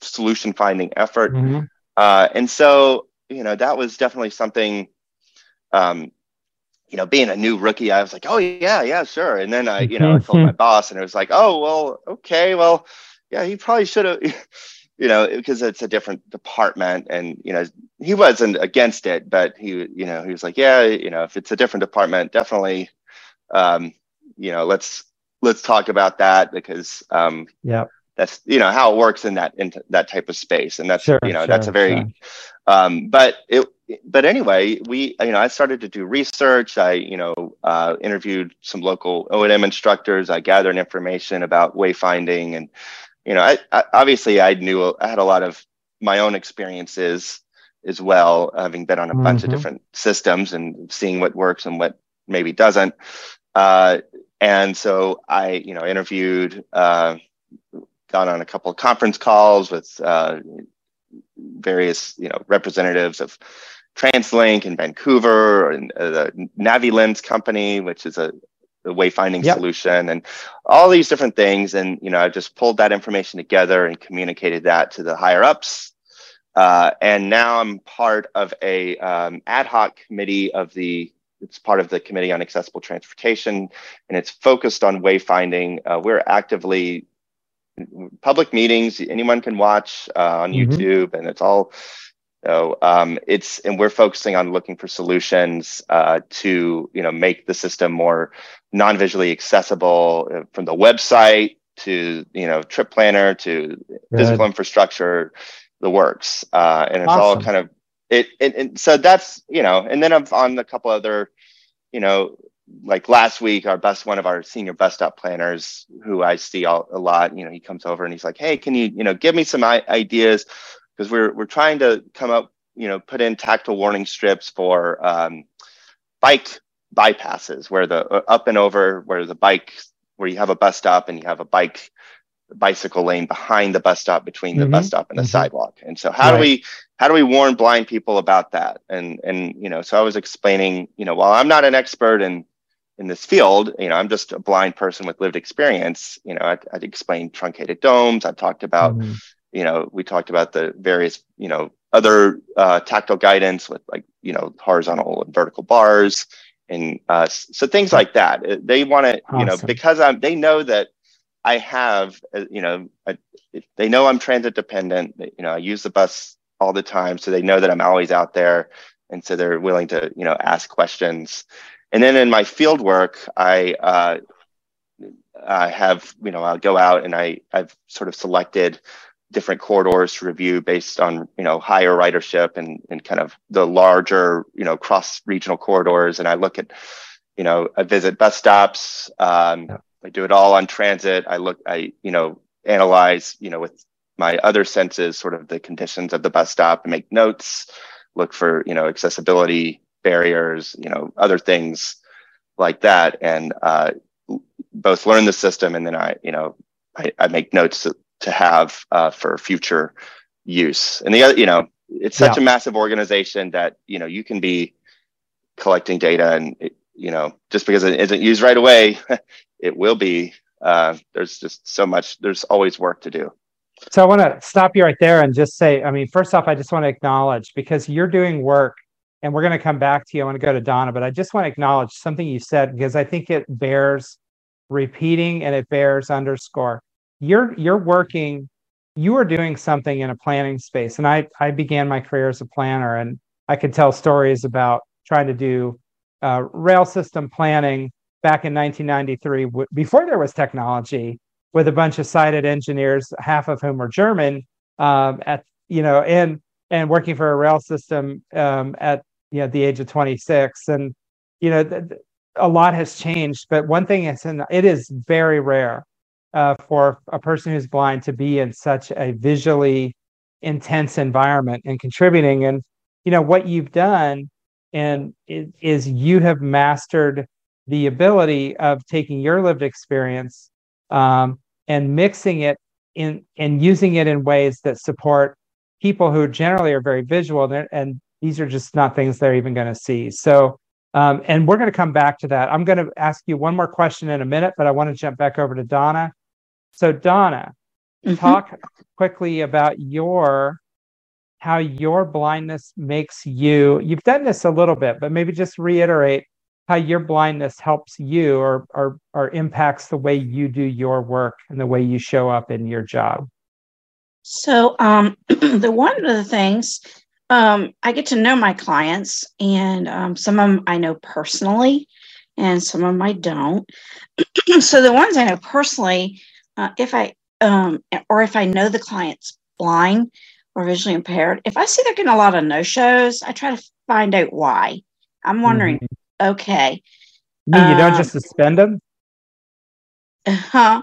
solution finding effort. Mm-hmm. Uh, and so, you know, that was definitely something, um, you know, being a new rookie, I was like, oh yeah, yeah, sure. And then I, you know, I told my boss and it was like, oh, well, okay, well, yeah, he probably should have, you know, because it's a different department and, you know, he wasn't against it, but he, you know, he was like, yeah, you know, if it's a different department, definitely, um, you know, let's let's talk about that because um, yeah, that's you know how it works in that in that type of space, and that's sure, you know sure, that's a very sure. um, but it but anyway, we, you know, I started to do research. I, you know, uh, interviewed some local O&M instructors. I gathered information about wayfinding, and you know, I, I obviously I knew I had a lot of my own experiences as well, having been on a mm-hmm. bunch of mm-hmm. different systems and seeing what works and what maybe doesn't. Uh, and so I, you know, interviewed, uh, got on a couple of conference calls with uh, various, you know, representatives of TransLink in Vancouver and uh, the NaviLens company, which is a, a wayfinding yep. solution, and all these different things. And you know, I just pulled that information together and communicated that to the higher ups. Uh, and now I'm part of a um, ad hoc committee of the. It's part of the Committee on Accessible Transportation, and it's focused on wayfinding. Uh, we're actively public meetings anyone can watch uh, on mm-hmm. YouTube, and it's all so um, it's and we're focusing on looking for solutions uh, to you know make the system more non-visually accessible uh, from the website to you know trip planner to Good. physical infrastructure, the works, uh, and it's awesome. all kind of it, it. And so that's you know, and then I'm on a couple other, you know, like last week, our best one of our senior bus stop planners, who I see all, a lot, you know, he comes over and he's like, "Hey, can you you know give me some ideas?" because we're we're trying to come up, you know, put in tactile warning strips for um, bike bypasses where the uh, up and over where the bike where you have a bus stop and you have a bike bicycle lane behind the bus stop between the mm-hmm. bus stop and the mm-hmm. sidewalk and so how right. do we how do we warn blind people about that and and you know so i was explaining you know while i'm not an expert in in this field you know i'm just a blind person with lived experience you know i'd, I'd explain truncated domes i talked about mm-hmm you know, we talked about the various, you know, other uh, tactile guidance with like, you know, horizontal and vertical bars. And uh, so things like that. Uh, they want to, awesome. you know, because I'm, they know that I have, uh, you know, a, they know I'm transit dependent. You know, I use the bus all the time. So they know that I'm always out there. And so they're willing to, you know, ask questions. And then in my field work, I, uh, I have, you know, I'll go out and I, I've sort of selected different corridors to review based on you know higher ridership and and kind of the larger you know cross regional corridors and i look at you know i visit bus stops um, i do it all on transit i look i you know analyze you know with my other senses sort of the conditions of the bus stop and make notes look for you know accessibility barriers you know other things like that and uh, both learn the system and then i you know I, I make notes to have uh, for future use. And the other, you know, it's such yeah. a massive organization that you know you can be collecting data, and it, you know, just because it isn't used right away, it will be. Uh, there's just so much. There's always work to do. So I want to stop you right there and just say, I mean, first off, I just want to acknowledge because you're doing work, and we're going to come back to you. I want to go to Donna, but I just want to acknowledge something you said because I think it bears repeating and it bears underscore you're you're working you are doing something in a planning space and i i began my career as a planner and i could tell stories about trying to do uh, rail system planning back in 1993 w- before there was technology with a bunch of sighted engineers half of whom were german um, at you know and and working for a rail system um, at you know the age of 26 and you know th- a lot has changed but one thing is in, it is very rare uh, for a person who's blind to be in such a visually intense environment and contributing. And you know what you've done, and is you have mastered the ability of taking your lived experience um, and mixing it in and using it in ways that support people who generally are very visual and, and these are just not things they're even going to see so um, and we're going to come back to that i'm going to ask you one more question in a minute but i want to jump back over to donna so Donna, mm-hmm. talk quickly about your how your blindness makes you. You've done this a little bit, but maybe just reiterate how your blindness helps you or or, or impacts the way you do your work and the way you show up in your job. So um, the one of the things um, I get to know my clients, and um, some of them I know personally, and some of them I don't. so the ones I know personally, uh, if I um, or if I know the client's blind or visually impaired, if I see they're getting a lot of no shows, I try to find out why. I'm wondering, Mhm. Okay, You you don't Um, just suspend them? huh?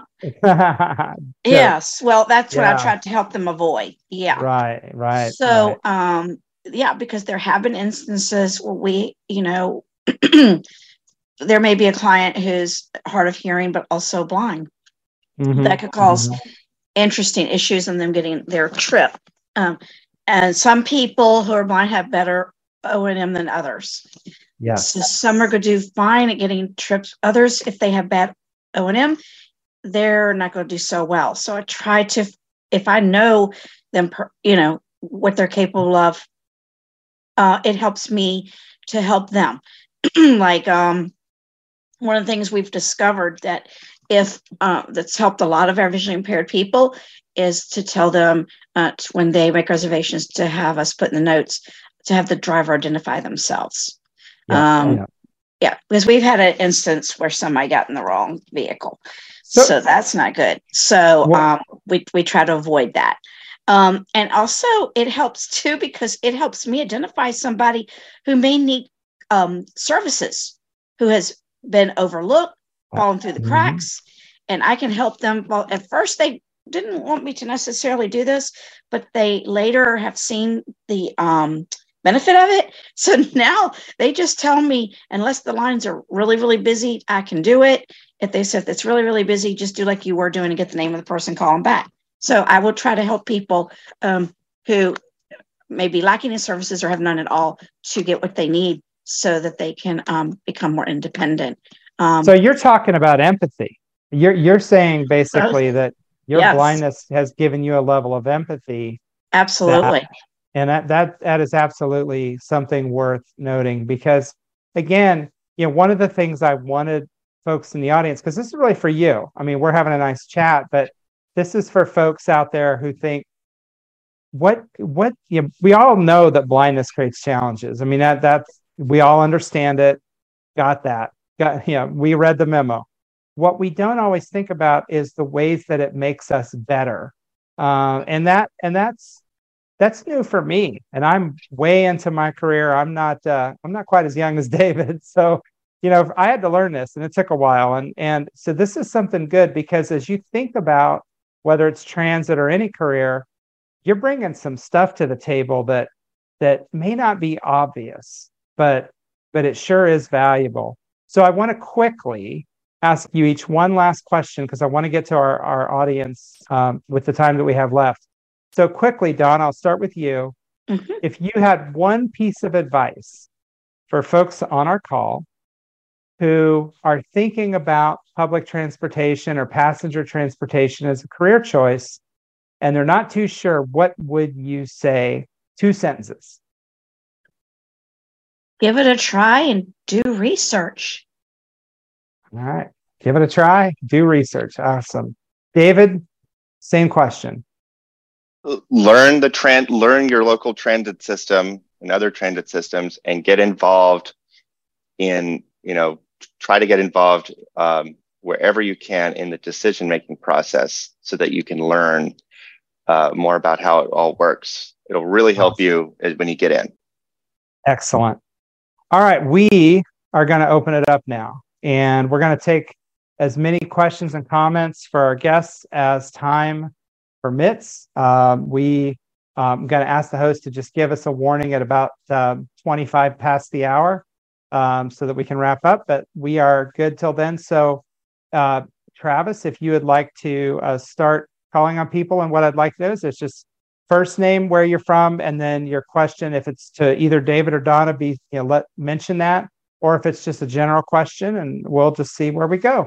Yes. Well, that's what I tried to help them avoid. Yeah. Right, right. So, right. um, yeah, because there have been instances where we, you know, there may be a client who's hard of hearing but also blind. Mhm, That could cause mhm. interesting issues in them getting their trip. Um, and some people who are blind have better O and M than others. Yes. So some are going to do fine at getting trips. Others, if they have bad O and M, they're not going to do so well. So I try to, if I know them, you know what they're capable of, uh, it helps me to help them. like um, one of the things we've discovered that if uh, that's helped a lot of our visually impaired people is to tell them uh, when they make reservations to have us put in the notes to have the driver identify themselves. Yeah, Um, yeah. Yeah, because we've had an instance where somebody got in the wrong vehicle. So- So, that's not good. So um, we, we try to avoid that. Um, and also, it helps too because it helps me identify somebody who may need um, services, who has been overlooked, fallen through the Mhm. cracks, and I can help them. Well, at first, they didn't want me to necessarily do this, but they later have seen the um, benefit of it. So now they just tell me, unless the lines are really, really busy, I can do it. If they said it's really, really busy, just do like you were doing and get the name of the person, call them back. So I will try to help people um, who may be lacking in services or have none at all to get what they need so that they can um, become more independent. Um, So you're talking about empathy. You're you're saying basically that your Yes. blindness has given you a level of empathy, absolutely. And that that that is absolutely something worth noting because again, you know, one of the things I wanted folks in the audience because this is really for you. I mean, we're having a nice chat, but this is for folks out there who think what what you know, we all know that blindness creates challenges. I mean that that's we all understand it. Got that. Got yeah, we read the memo. What we don't always think about is the ways that it makes us better. Um, and that and that's that's new for me. And I'm way into my career. I'm not uh, I'm not quite as young as David. So, you know, I had to learn this and it took a while. And and so this is something good because as you think about whether it's transit or any career, you're bringing some stuff to the table that that may not be obvious, but but it sure is valuable. So I want to quickly ask you each one last question because I want to get to our, our audience um, with the time that we have left. So quickly, Don, I'll start with you. Mhm. If you had one piece of advice for folks on our call who are thinking about public transportation or passenger transportation as a career choice, and they're not too sure, what would you say? Two sentences. Give it a try and do research. All right. Give it a try. Do research. Awesome. David, same question. Learn the trend learn your local transit system and other transit systems and get involved in you know try to get involved um, wherever you can in the decision making process so that you can learn uh, more about how it all works it'll really help you when you get in Excellent. All right. We are going to open it up now and we're going to take as many questions and comments for our guests as time permits. Um, we um, going to ask the host to just give us a warning at about um, 25 past the hour um, so that we can wrap up, but we are good till then. So, uh, Travis, if you would like to uh, start calling on people, and what I'd like do is just first name, where you're from, and then your question. If it's to either David or Donna, be you know let mention that, or if it's just a general question, and we'll just see where we go.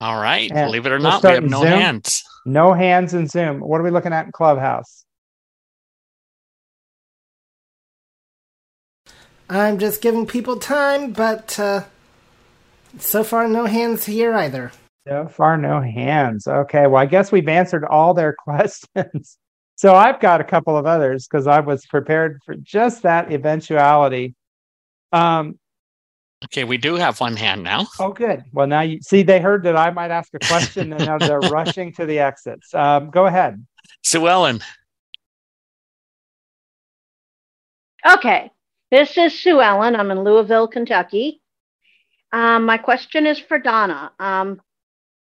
All right. And Believe it or not, we have no Zoom. hands. No hands in Zoom. What are we looking at in Clubhouse? I'm just giving people time, but uh, so far no hands here either. So far, no hands. Okay. Well, I guess we've answered all their questions. So I've got a couple of others because I was prepared for just that eventuality. Um, Okay, we do have one hand now. oh, good. Well, now you see they heard that I might ask a question and now they're rushing to the exits. Um, go ahead. Sue Ellen. Okay, this is Sue Ellen. I'm in Louisville, Kentucky. Um, my question is for Donna. Um,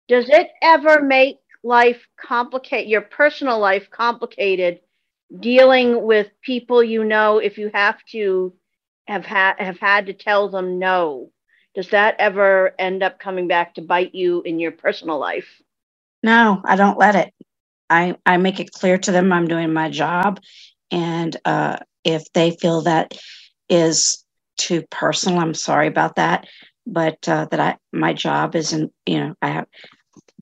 does it ever make life complicate your personal life complicated dealing with people you know if you have to have had have had to tell them no? Does that ever end up coming back to bite you in your personal life? No, I don't let it. I, I make it clear to them I'm doing my job. And uh, if they feel that is too personal, I'm sorry about that. But uh, that I my job isn't, you know, I have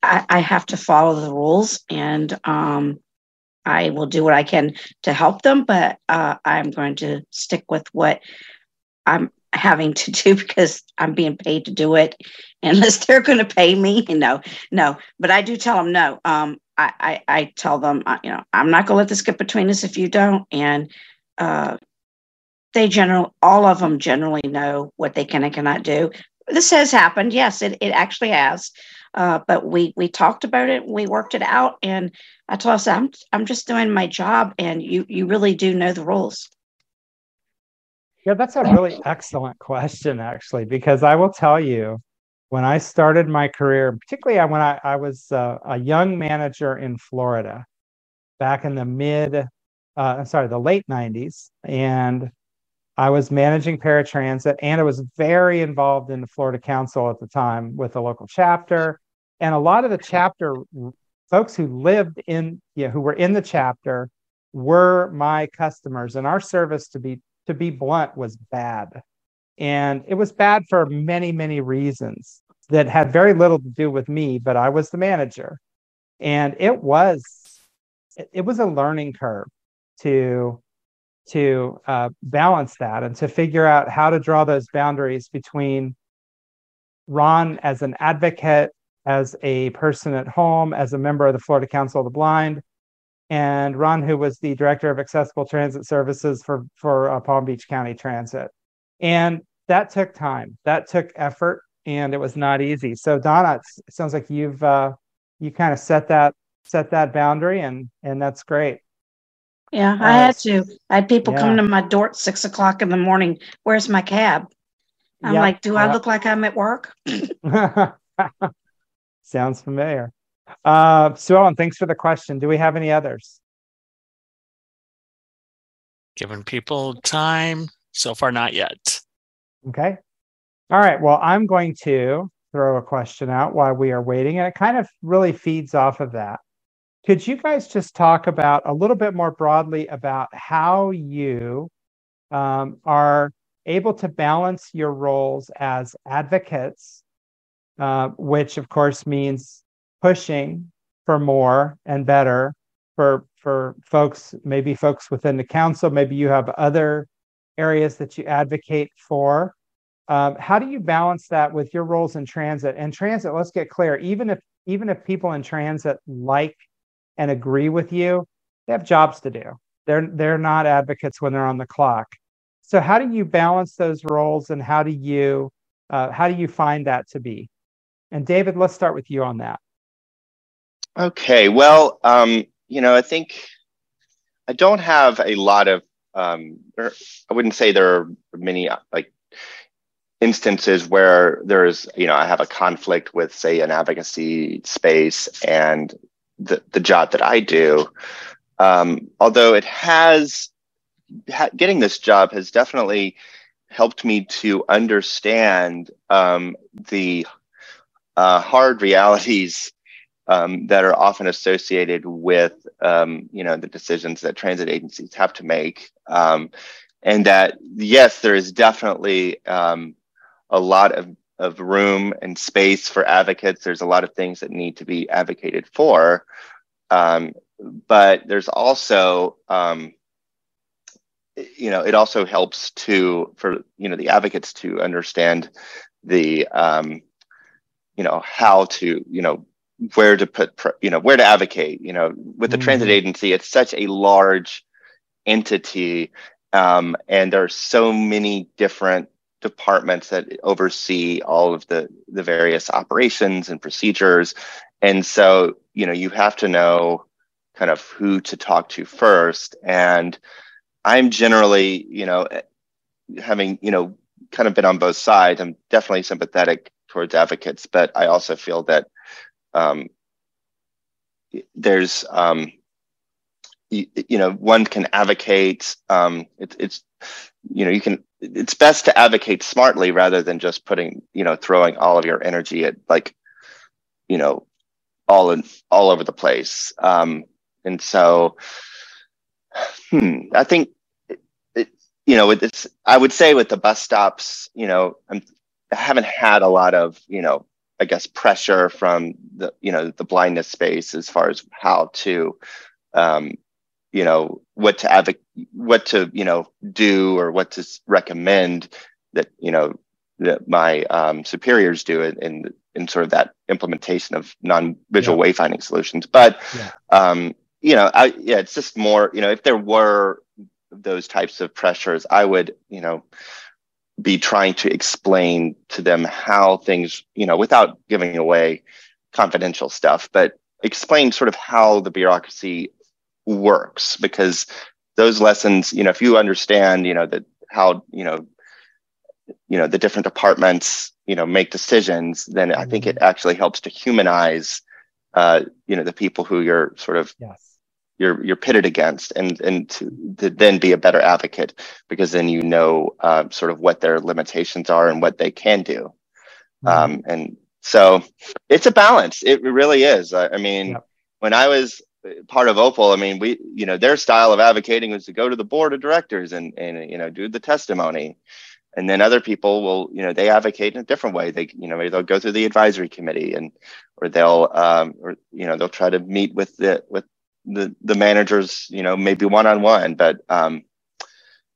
I, I have to follow the rules and um, I will do what I can to help them, but uh, I'm going to stick with what I'm having to do because I'm being paid to do it unless they're going to pay me. No, no. But I do tell them no. Um, I, I, I tell them, uh, you know, I'm not going to let this get between us if you don't. And uh, they general, all of them generally know what they can and cannot do. This has happened. Yes, it, it actually has. Uh, but we we talked about it, we worked it out, and I told us I'm I'm just doing my job, and you you really do know the rules. Yeah, that's a really excellent question, actually, because I will tell you, when I started my career, particularly when I, I was uh, a young manager in Florida back in the mid, uh, I'm sorry, the late 90s, and I was managing paratransit and I was very involved in the Florida Council at the time with the local chapter. And a lot of the chapter folks who lived in, you know, who were in the chapter were my customers. And our service, to be to be blunt, was bad. And it was bad for many, many reasons that had very little to do with me, but I was the manager. And it was it was a learning curve to to uh, balance that and to figure out how to draw those boundaries between Ron as an advocate, as a person at home, as a member of the Florida Council of the Blind, and Ron, who was the director of accessible transit services for for uh, Palm Beach County Transit, and that took time, that took effort, and it was not easy. So Donna, it sounds like you've uh, you kind of set that set that boundary, and and that's great. Yeah, I uh, had to. I had people yeah. come to my door at six o'clock in the morning. Where's my cab? I'm yep, like, do yep. I look like I'm at work? Sounds familiar. Uh, Sue Ellen, thanks for the question. Do we have any others? Giving people time. So far, not yet. Okay. All right. Well, I'm going to throw a question out while we are waiting, and it kind of really feeds off of that. Could you guys just talk about a little bit more broadly about how you um, are able to balance your roles as advocates, uh, which of course means pushing for more and better for for folks, maybe folks within the council, maybe you have other areas that you advocate for. Um, how do you balance that with your roles in transit? And transit, let's get clear. Even if even if people in transit like and agree with you, they have jobs to do. They're they're not advocates when they're on the clock. So how do you balance those roles, and how do you uh, how do you find that to be? And David, let's start with you on that. Okay. Well, um, you know, I think I don't have a lot of. Um, I wouldn't say there are many like instances where there's you know i have a conflict with say an advocacy space and the, the job that I do. Um, although it has, ha- getting this job has definitely helped me to understand um, the uh, hard realities um, that are often associated with um, you know the decisions that transit agencies have to make, um, and that yes, there is definitely um, a lot of of room and space for advocates. There's a lot of things that need to be advocated for. Um, but there's also, um, you know, it also helps to, for, you know, the advocates to understand the, you know, how to, you know, where to put, you know, where to advocate, you know, with the mm-hmm. transit agency, it's such a large entity. Um, and there are so many different departments that oversee all of the the various operations and procedures and so you know you have to know kind of who to talk to first and I'm generally, you know, having, you know, kind of been on both sides. I'm definitely sympathetic towards advocates, but I also feel that um, there's, um, you, you, know, one can advocate. Um, it, it's, you know, you can. It's best to advocate smartly rather than just putting, you know, throwing all of your energy at like, you know, all in all over the place. Um, and so, hmm, I think you know, it's, I would say with the bus stops, you know, I'm, I haven't had a lot of, you know, I guess pressure from the, you know, the blindness space as far as how to, um, you know, what to advocate, what to, you know, do or what to recommend that, you know, that my um, superiors do it in, in sort of that implementation of non-visual yeah. wayfinding solutions. But, yeah. um, you know, I, yeah, it's just more, you know, if there were those types of pressures, I would, you know, be trying to explain to them how things, you know, without giving away confidential stuff, but explain sort of how the bureaucracy works because those lessons, you know, if you understand, you know, that how, you know, you know, the different departments, you know, make decisions, then I think it mm-hmm. actually helps to humanize uh, you know, the people who you're sort of yes you're you're pitted against and and to, to then be a better advocate because then you know uh, sort of what their limitations are and what they can do. Mm-hmm. um, and so it's a balance. It really is. I, I mean yep. when i was part of opal i mean we you know their style of advocating was to go to the board of directors and and you know do the testimony. And then other people will you know they advocate in a different way. They you know maybe they'll go through the advisory committee and or they'll um, or you know they'll try to meet with the with the the managers, you know, maybe one on one, but um,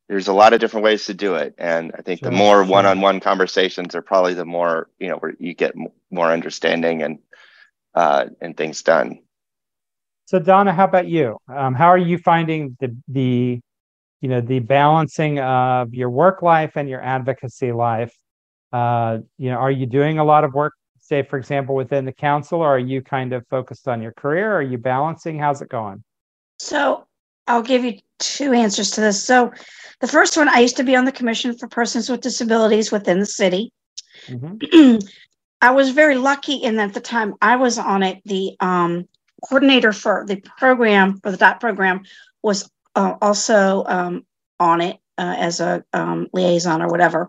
there's a lot of different ways to do it. And I think sure, the more one on one conversations are probably the more you know where you get more understanding and uh, and things done. So Donna, how about you? Um, how are you finding the the you know the balancing of your work life and your advocacy life? Uh, you know, are you doing a lot of work say, for example, within the council, or are you kind of focused on your career? Are you balancing? How's it going? So I'll give you two answers to this. So the first one, I used to be on the Commission for Persons with Disabilities within the city. Mm-hmm. I was very lucky in that at the time I was on it, the um, coordinator for the program, for the DOT program, was uh, also um, on it uh, as a um, liaison or whatever.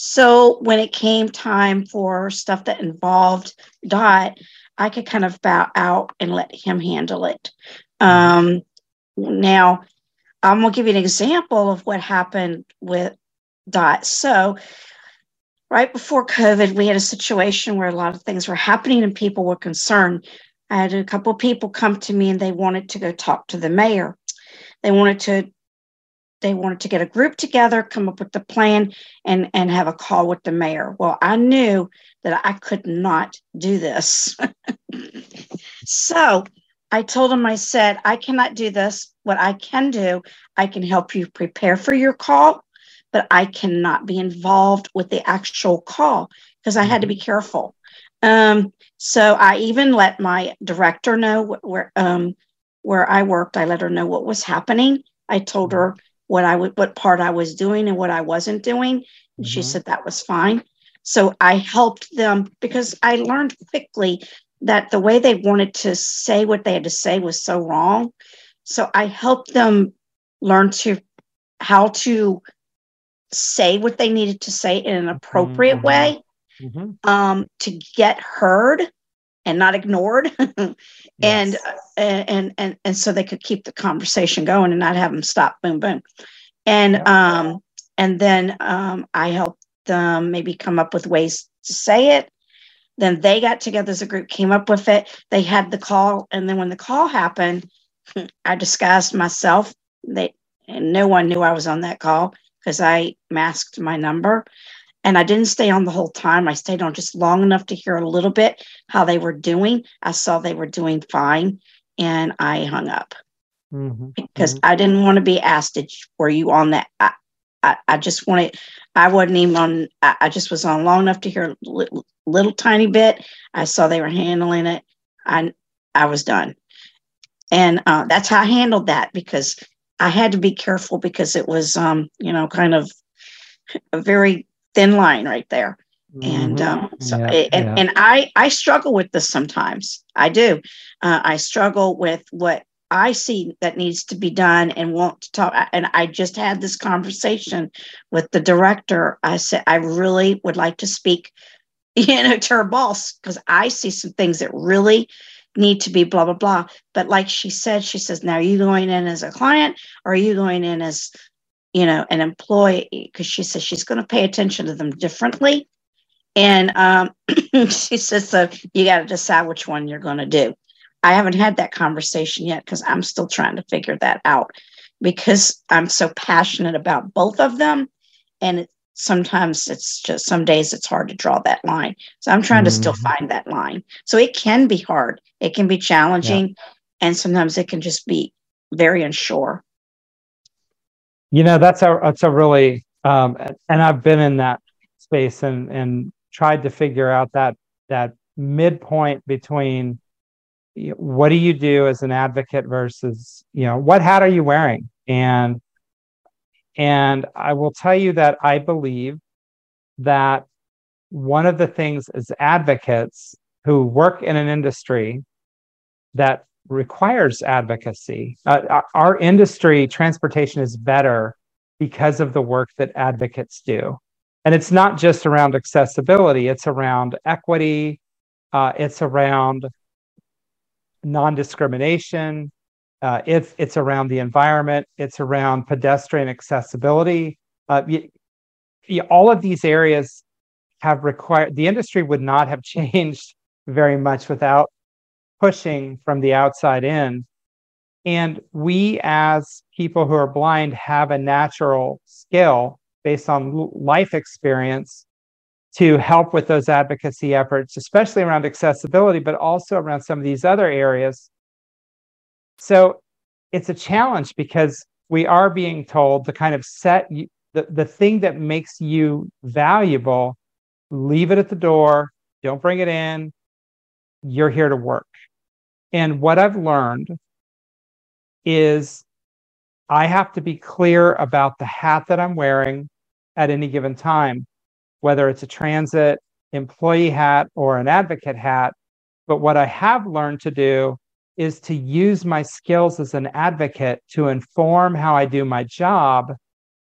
So when it came time for stuff that involved DOT, I could kind of bow out and let him handle it. Um, now, I'm going to give you an example of what happened with DOT. So, right before COVID, we had a situation where a lot of things were happening and people were concerned. I had a couple of people come to me and they wanted to go talk to the mayor. They wanted to they wanted to get a group together, come up with the plan, and and have a call with the mayor. Well, I knew that I could not do this, so I told him, I said, I cannot do this. What I can do, I can help you prepare for your call, but I cannot be involved with the actual call because I had to be mm-hmm. careful. Um, so I even let my director know where um, where I worked. I let her know what was happening. I told her what I would, what part I was doing and what I wasn't doing. And mm-hmm. she said that was fine. So I helped them because I learned quickly that the way they wanted to say what they had to say was so wrong. So I helped them learn to how to say what they needed to say in an appropriate mm-hmm. way mm-hmm. Um, to get heard and not ignored. And, yes. Uh, and and and so they could keep the conversation going and not have them stop boom boom. And yeah. um and then um i helped them maybe come up with ways to say it. Then they got together as a group came up with it. They had the call and then when the call happened i disguised myself. They and no one knew i was on that call because i masked my number and I didn't stay on the whole time. I stayed on just long enough to hear a little bit how they were doing. I saw they were doing fine and I hung up mm-hmm. because mm-hmm. I didn't want to be asked, were you on that? I, I, I just wanted, I wasn't even on, I, I just was on long enough to hear a little, little tiny bit. I saw they were handling it. I, I was done. And uh, that's how I handled that because I had to be careful because it was, um, you know, kind of a very thin line right there. And Mhm. um, so, Yeah, and, yeah. and I, I struggle with this sometimes. I do. Uh, I struggle with what I see that needs to be done and want to talk. And I just had this conversation with the director. I said, I really would like to speak, you know, to her boss because I see some things that really need to be blah, blah, blah. But like she said, she says, now are you going in as a client or are you going in as, you know, an employee? Because she says she's going to pay attention to them differently. And um, she says, so you got to decide which one you're going to do. I haven't had that conversation yet because I'm still trying to figure that out because I'm so passionate about both of them. And it, sometimes it's just some days it's hard to draw that line. So I'm trying to still Mhm. find that line. So it can be hard, it can be challenging, and sometimes it can just be very unsure. You know, that's a that's a really um, and I've been in that space and and tried to figure out that that midpoint between what do you do as an advocate versus you know what hat are you wearing? And and I will tell you that I believe that one of the things as advocates who work in an industry that requires advocacy. Uh, our- industry, transportation, is better because of the work that advocates do. And it's not just around accessibility, it's around equity, uh, it's around non discrimination, uh, it's, it's around the environment, it's around pedestrian accessibility. Uh, y- y- all of these areas have required, the industry would not have changed very much without pushing from the outside in. And we, as people who are blind, have a natural skill based on life experience to help with those advocacy efforts, especially around accessibility, but also around some of these other areas. So it's a challenge because we are being told to kind of set the, the thing that makes you valuable, leave it at the door, don't bring it in. You're here to work. And what I've learned is I have to be clear about the hat that I'm wearing at any given time, whether it's a transit employee hat or an advocate hat. But what I have learned to do is to use my skills as an advocate to inform how I do my job.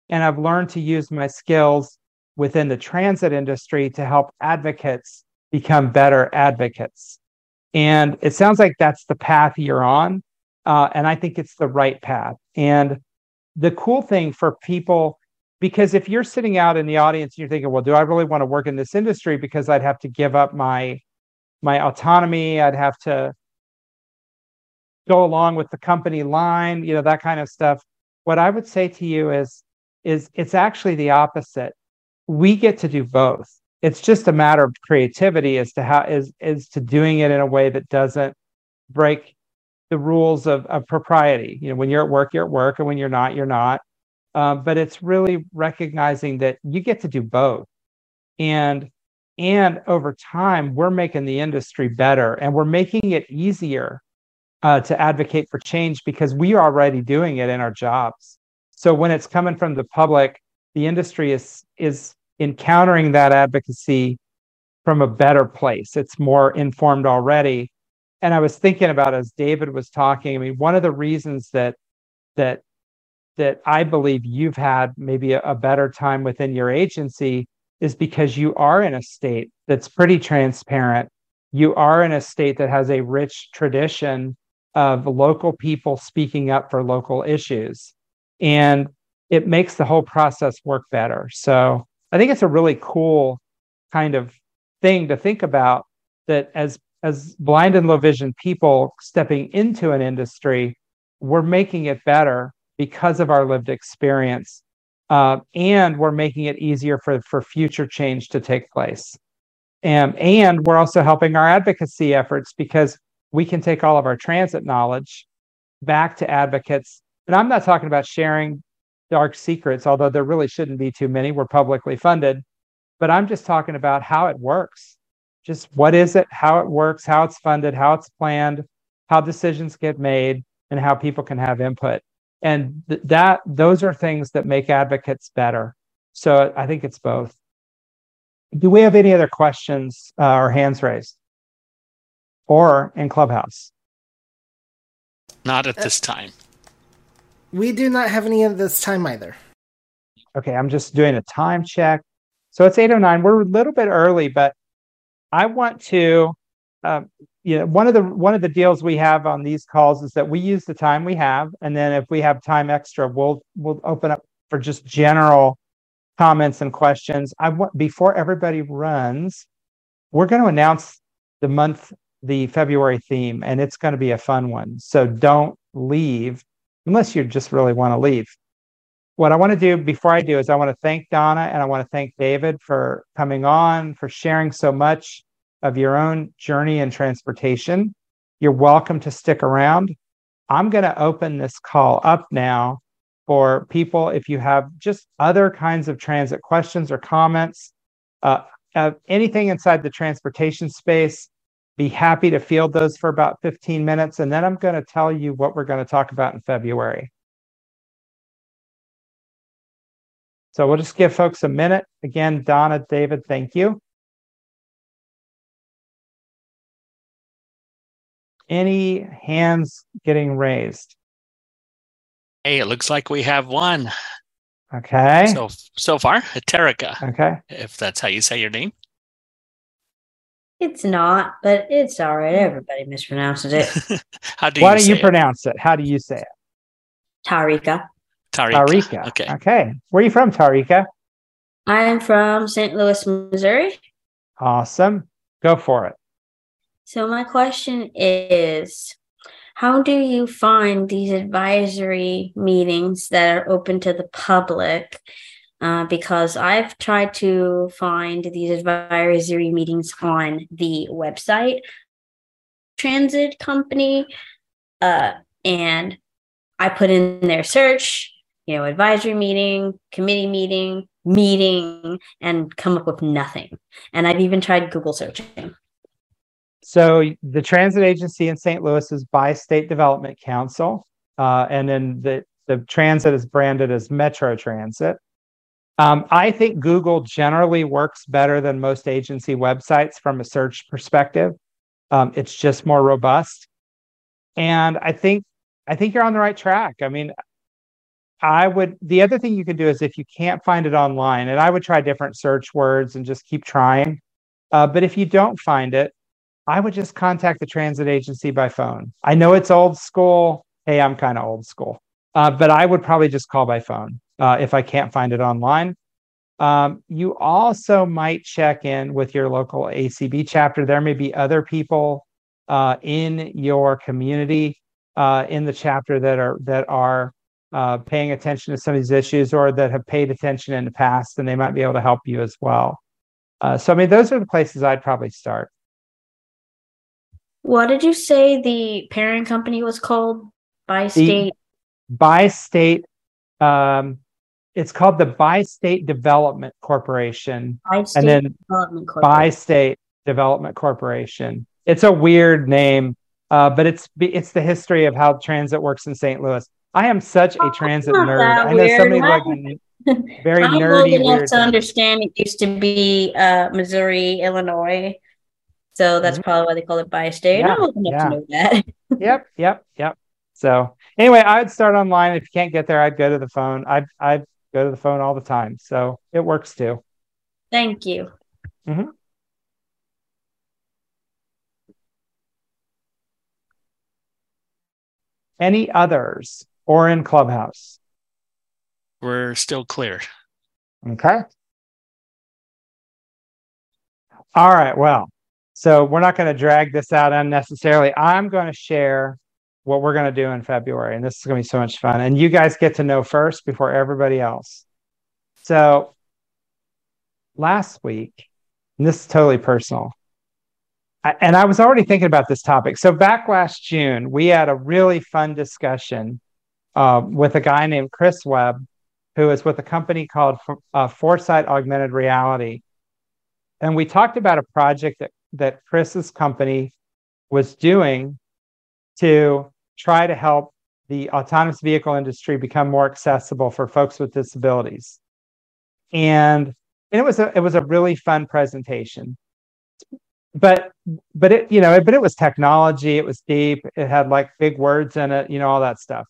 And I've learned to use my skills within the transit industry to help advocates become better advocates. And it sounds like that's the path you're on. Uh, and I think it's the right path. And the cool thing for people, because if you're sitting out in the audience and you're thinking, well, do I really want to work in this industry? Because I'd have to give up my my autonomy, I'd have to go along with the company line, you know, that kind of stuff. What I would say to you is, is it's actually the opposite. We get to do both. It's just a matter of creativity as to how is is to doing it in a way that doesn't break the rules of, of propriety. You know, when you're at work, you're at work, and when you're not, you're not. Um, but it's really recognizing that you get to do both, and and over time, we're making the industry better, and we're making it easier uh, to advocate for change because we are already doing it in our jobs. So when it's coming from the public, the industry is is encountering that advocacy from a better place. It's more informed already. And I was thinking about as David was talking, I mean, one of the reasons that that that I believe you've had maybe a, a better time within your agency is because you are in a state that's pretty transparent. You are in a state that has a rich tradition of local people speaking up for local issues. And it makes the whole process work better. So I think it's a really cool kind of thing to think about that as as blind and low vision people stepping into an industry, we're making it better because of our lived experience. Uh, and we're making it easier for, for future change to take place. And, and we're also helping our advocacy efforts because we can take all of our transit knowledge back to advocates. And I'm not talking about sharing dark secrets, although there really shouldn't be too many. We're publicly funded. But I'm just talking about how it works. Just what is it, how it works, how it's funded, how it's planned, how decisions get made, and how people can have input. and th- that those are things that make advocates better. So I think it's both. Do we have any other questions uh, or hands raised? Or in Clubhouse? Not at this time. We do not have any of this time either. Okay, I'm just doing a time check. So it's 8:09. We're a little bit early, but I want to uh, you know one of the one of the deals we have on these calls is that we use the time we have and then if we have time extra we'll we'll open up for just general comments and questions i want before everybody runs we're going to announce the month the february theme and it's going to be a fun one so don't leave unless you just really want to leave what i want to do before i do is i want to thank donna and i want to thank david for coming on for sharing so much of your own journey and transportation you're welcome to stick around i'm going to open this call up now for people if you have just other kinds of transit questions or comments, uh, uh, anything inside the transportation space. Be happy to field those for about 15 minutes. And then I'm going to tell you what we're going to talk about in February. So we'll just give folks a minute. Again, Donna, David, thank you. Any hands getting raised? Hey, it looks like we have one. Okay. So so far, Terika. Okay. If that's how you say your name. It's not, but it's all right. Everybody mispronounces it. how do Why you don't you it? pronounce it? How do you say it? Tarika. Tarika. Tarika. Okay. Okay. Where are you from, Tarika? I'm from St. Louis, Missouri. Awesome. Go for it. So my question is how do you find these advisory meetings that are open to the public? Uh, because I've tried to find these advisory meetings on the website transit company, uh, and I put in their search, you know, advisory meeting, committee meeting, meeting, and come up with nothing. And I've even tried Google searching. So the transit agency in St. Louis is by State Development Council, uh, and then the the transit is branded as Metro Transit. Um, I think Google generally works better than most agency websites from a search perspective. Um, it's just more robust, and I think I think you're on the right track. I mean, I would. The other thing you could do is if you can't find it online, and I would try different search words and just keep trying. Uh, but if you don't find it, I would just contact the transit agency by phone. I know it's old school. Hey, I'm kind of old school, uh, but I would probably just call by phone uh, if I can't find it online. Um, you also might check in with your local ACB chapter. There may be other people uh, in your community uh, in the chapter that are that are uh, paying attention to some of these issues or that have paid attention in the past, and they might be able to help you as well. Uh, so, I mean, those are the places I'd probably start. What did you say the parent company was called? By state? By state, um, it's called the Bi-State Development Corporation, By state and then development By. State Development Corporation. It's a weird name, uh, but it's it's the history of how transit works in St. Louis. I am such a transit not nerd. I know somebody like very I'm old nerdy, enough weird. to understand it used to be uh, Missouri, Illinois. So that's Mhm. probably why they call it bi-state. Yeah, I'm old enough yeah. to know that. yep, yep, yep. So anyway, I'd start online. If you can't get there, I'd go to the phone. I'd I'd go to the phone all the time. So it works too. Thank you. Mm-hmm. Any others or in Clubhouse? We're still clear. Okay. All right. Well, so we're not going to drag this out unnecessarily. I'm going to share what we're going to do in February, and this is going to be so much fun. And you guys get to know first before everybody else. So last week, and this is totally personal, I, and I was already thinking about this topic. So back last June, we had a really fun discussion uh, with a guy named Chris Webb, who is with a company called uh, Foresight Augmented Reality. And we talked about a project that, that Chris's company was doing to try to help the autonomous vehicle industry become more accessible for folks with disabilities. And, and it was a it was a really fun presentation. But but it you know but it was technology, it was deep, it had like big words in it, you know all that stuff.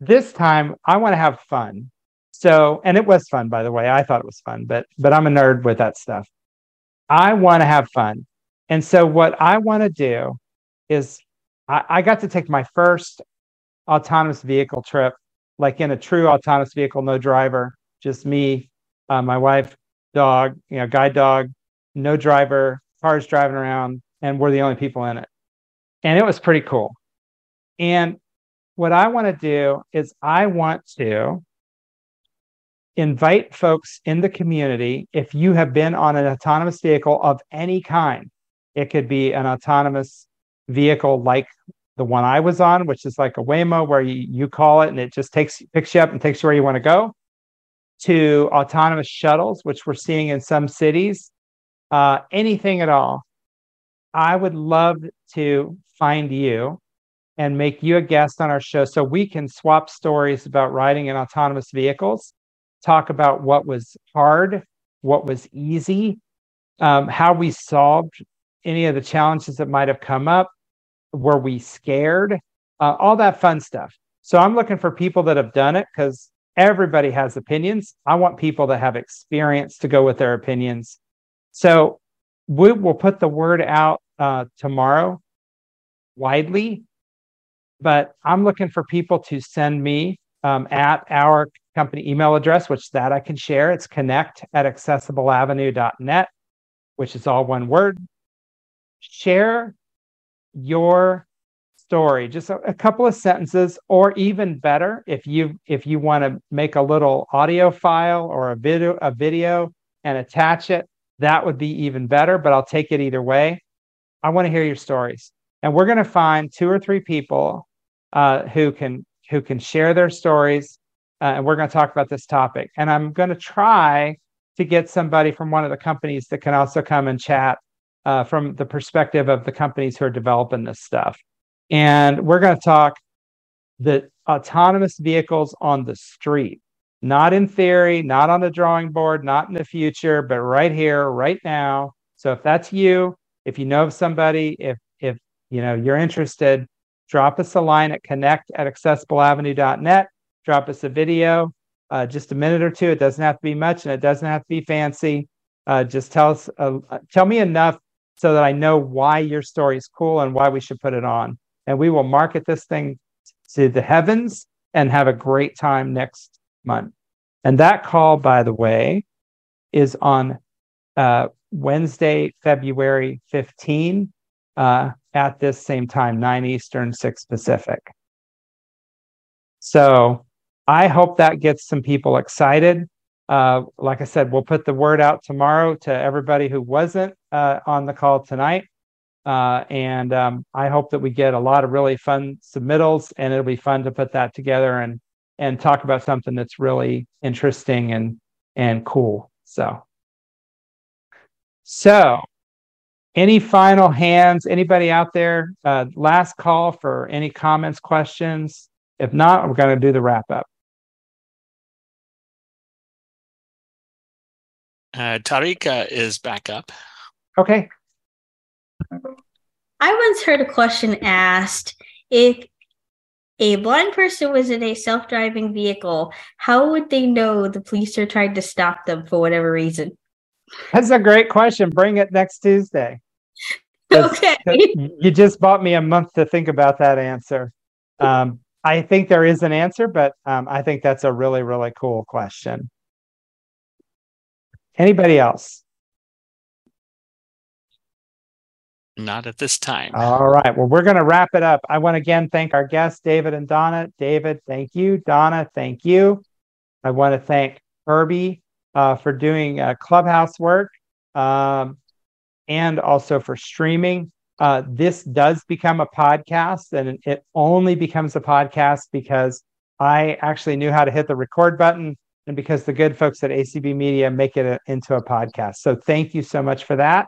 This time I want to have fun. So and it was fun by the way. I thought it was fun, but but I'm a nerd with that stuff. I want to have fun. And so what I want to do is I, I got to take my first autonomous vehicle trip, like in a true autonomous vehicle, no driver, just me, uh, my wife, dog, you know, guide dog, no driver, cars driving around, and we're the only people in it. And it was pretty cool. And what I want to do is I want to invite folks in the community if you have been on an autonomous vehicle of any kind. It could be an autonomous vehicle like the one I was on, which is like a Waymo, where you, you call it and it just takes picks you up and takes you where you want to go, to autonomous shuttles, which we're seeing in some cities, uh, anything at all. I would love to find you and make you a guest on our show so we can swap stories about riding in autonomous vehicles, talk about what was hard, what was easy, um, how we solved any of the challenges that might have come up, were we scared? Uh, all that fun stuff. So I'm looking for people that have done it because everybody has opinions. I want people that have experience to go with their opinions. So we will put the word out uh, tomorrow widely, but I'm looking for people to send me um, at our company email address, which that I can share. It's connect at accessibleavenue.net, which is all one word. Share your story just a, a, couple of sentences or even better if you if you want to make a little audio file or a video a video and attach it that would be even better but i'll take it either way. I want to hear your stories. And we're going to find two or three people uh, who can who can share their stories uh, and we're going to talk about this topic. And i'm going to try to get somebody from one of the companies that can also come and chat uh, from the perspective of the companies who are developing this stuff. And we're going to talk the autonomous vehicles on the street, not in theory, not on the drawing board, not in the future, but right here, right now. So if that's you, if you know of somebody, if if you know you're interested, drop us a line at connect at accessibleavenue.net. Drop us a video, uh, just a minute or two. It doesn't have to be much, and it doesn't have to be fancy. Uh, just tell us, uh, tell me enough so that I know why your story is cool and why we should put it on. And we will market this thing to the heavens and have a great time next month. And that call, by the way, is on uh, Wednesday, February 15 uh, at this same time, 9 Eastern, 6 Pacific. So I hope that gets some people excited. Uh, like I said, we'll put the word out tomorrow to everybody who wasn't uh, on the call tonight. Uh, and um, I hope that we get a lot of really fun submittals, and it'll be fun to put that together and and talk about something that's really interesting and and cool. So, so any final hands? Anybody out there? Uh, last call for any comments, questions. If not, we're going to do the wrap up. Uh, is back up. Okay. I once heard a question asked if a blind person was in a self driving vehicle, how would they know the police are trying to stop them for whatever reason? That's a great question. Bring it next Tuesday. Okay. You just bought me a month to think about that answer. Um, I think there is an answer, but um, I think that's a really, really cool question. Anybody else? Not at this time. All right. Well, we're going to wrap it up. I want to again thank our guests, David and Donna. David, thank you. Donna, thank you. I want to thank Herbie uh, for doing uh, clubhouse work um, and also for streaming. Uh, this does become a podcast, and it only becomes a podcast because I actually knew how to hit the record button and because the good folks at ACB Media make it a, into a podcast. So thank you so much for that.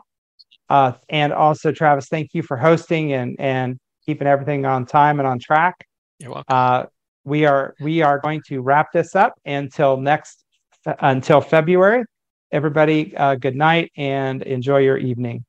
Uh, and also, Travis, thank you for hosting and and keeping everything on time and on track. You're welcome. Uh, we are we are going to wrap this up until next until February. Everybody, uh, good night and enjoy your evening.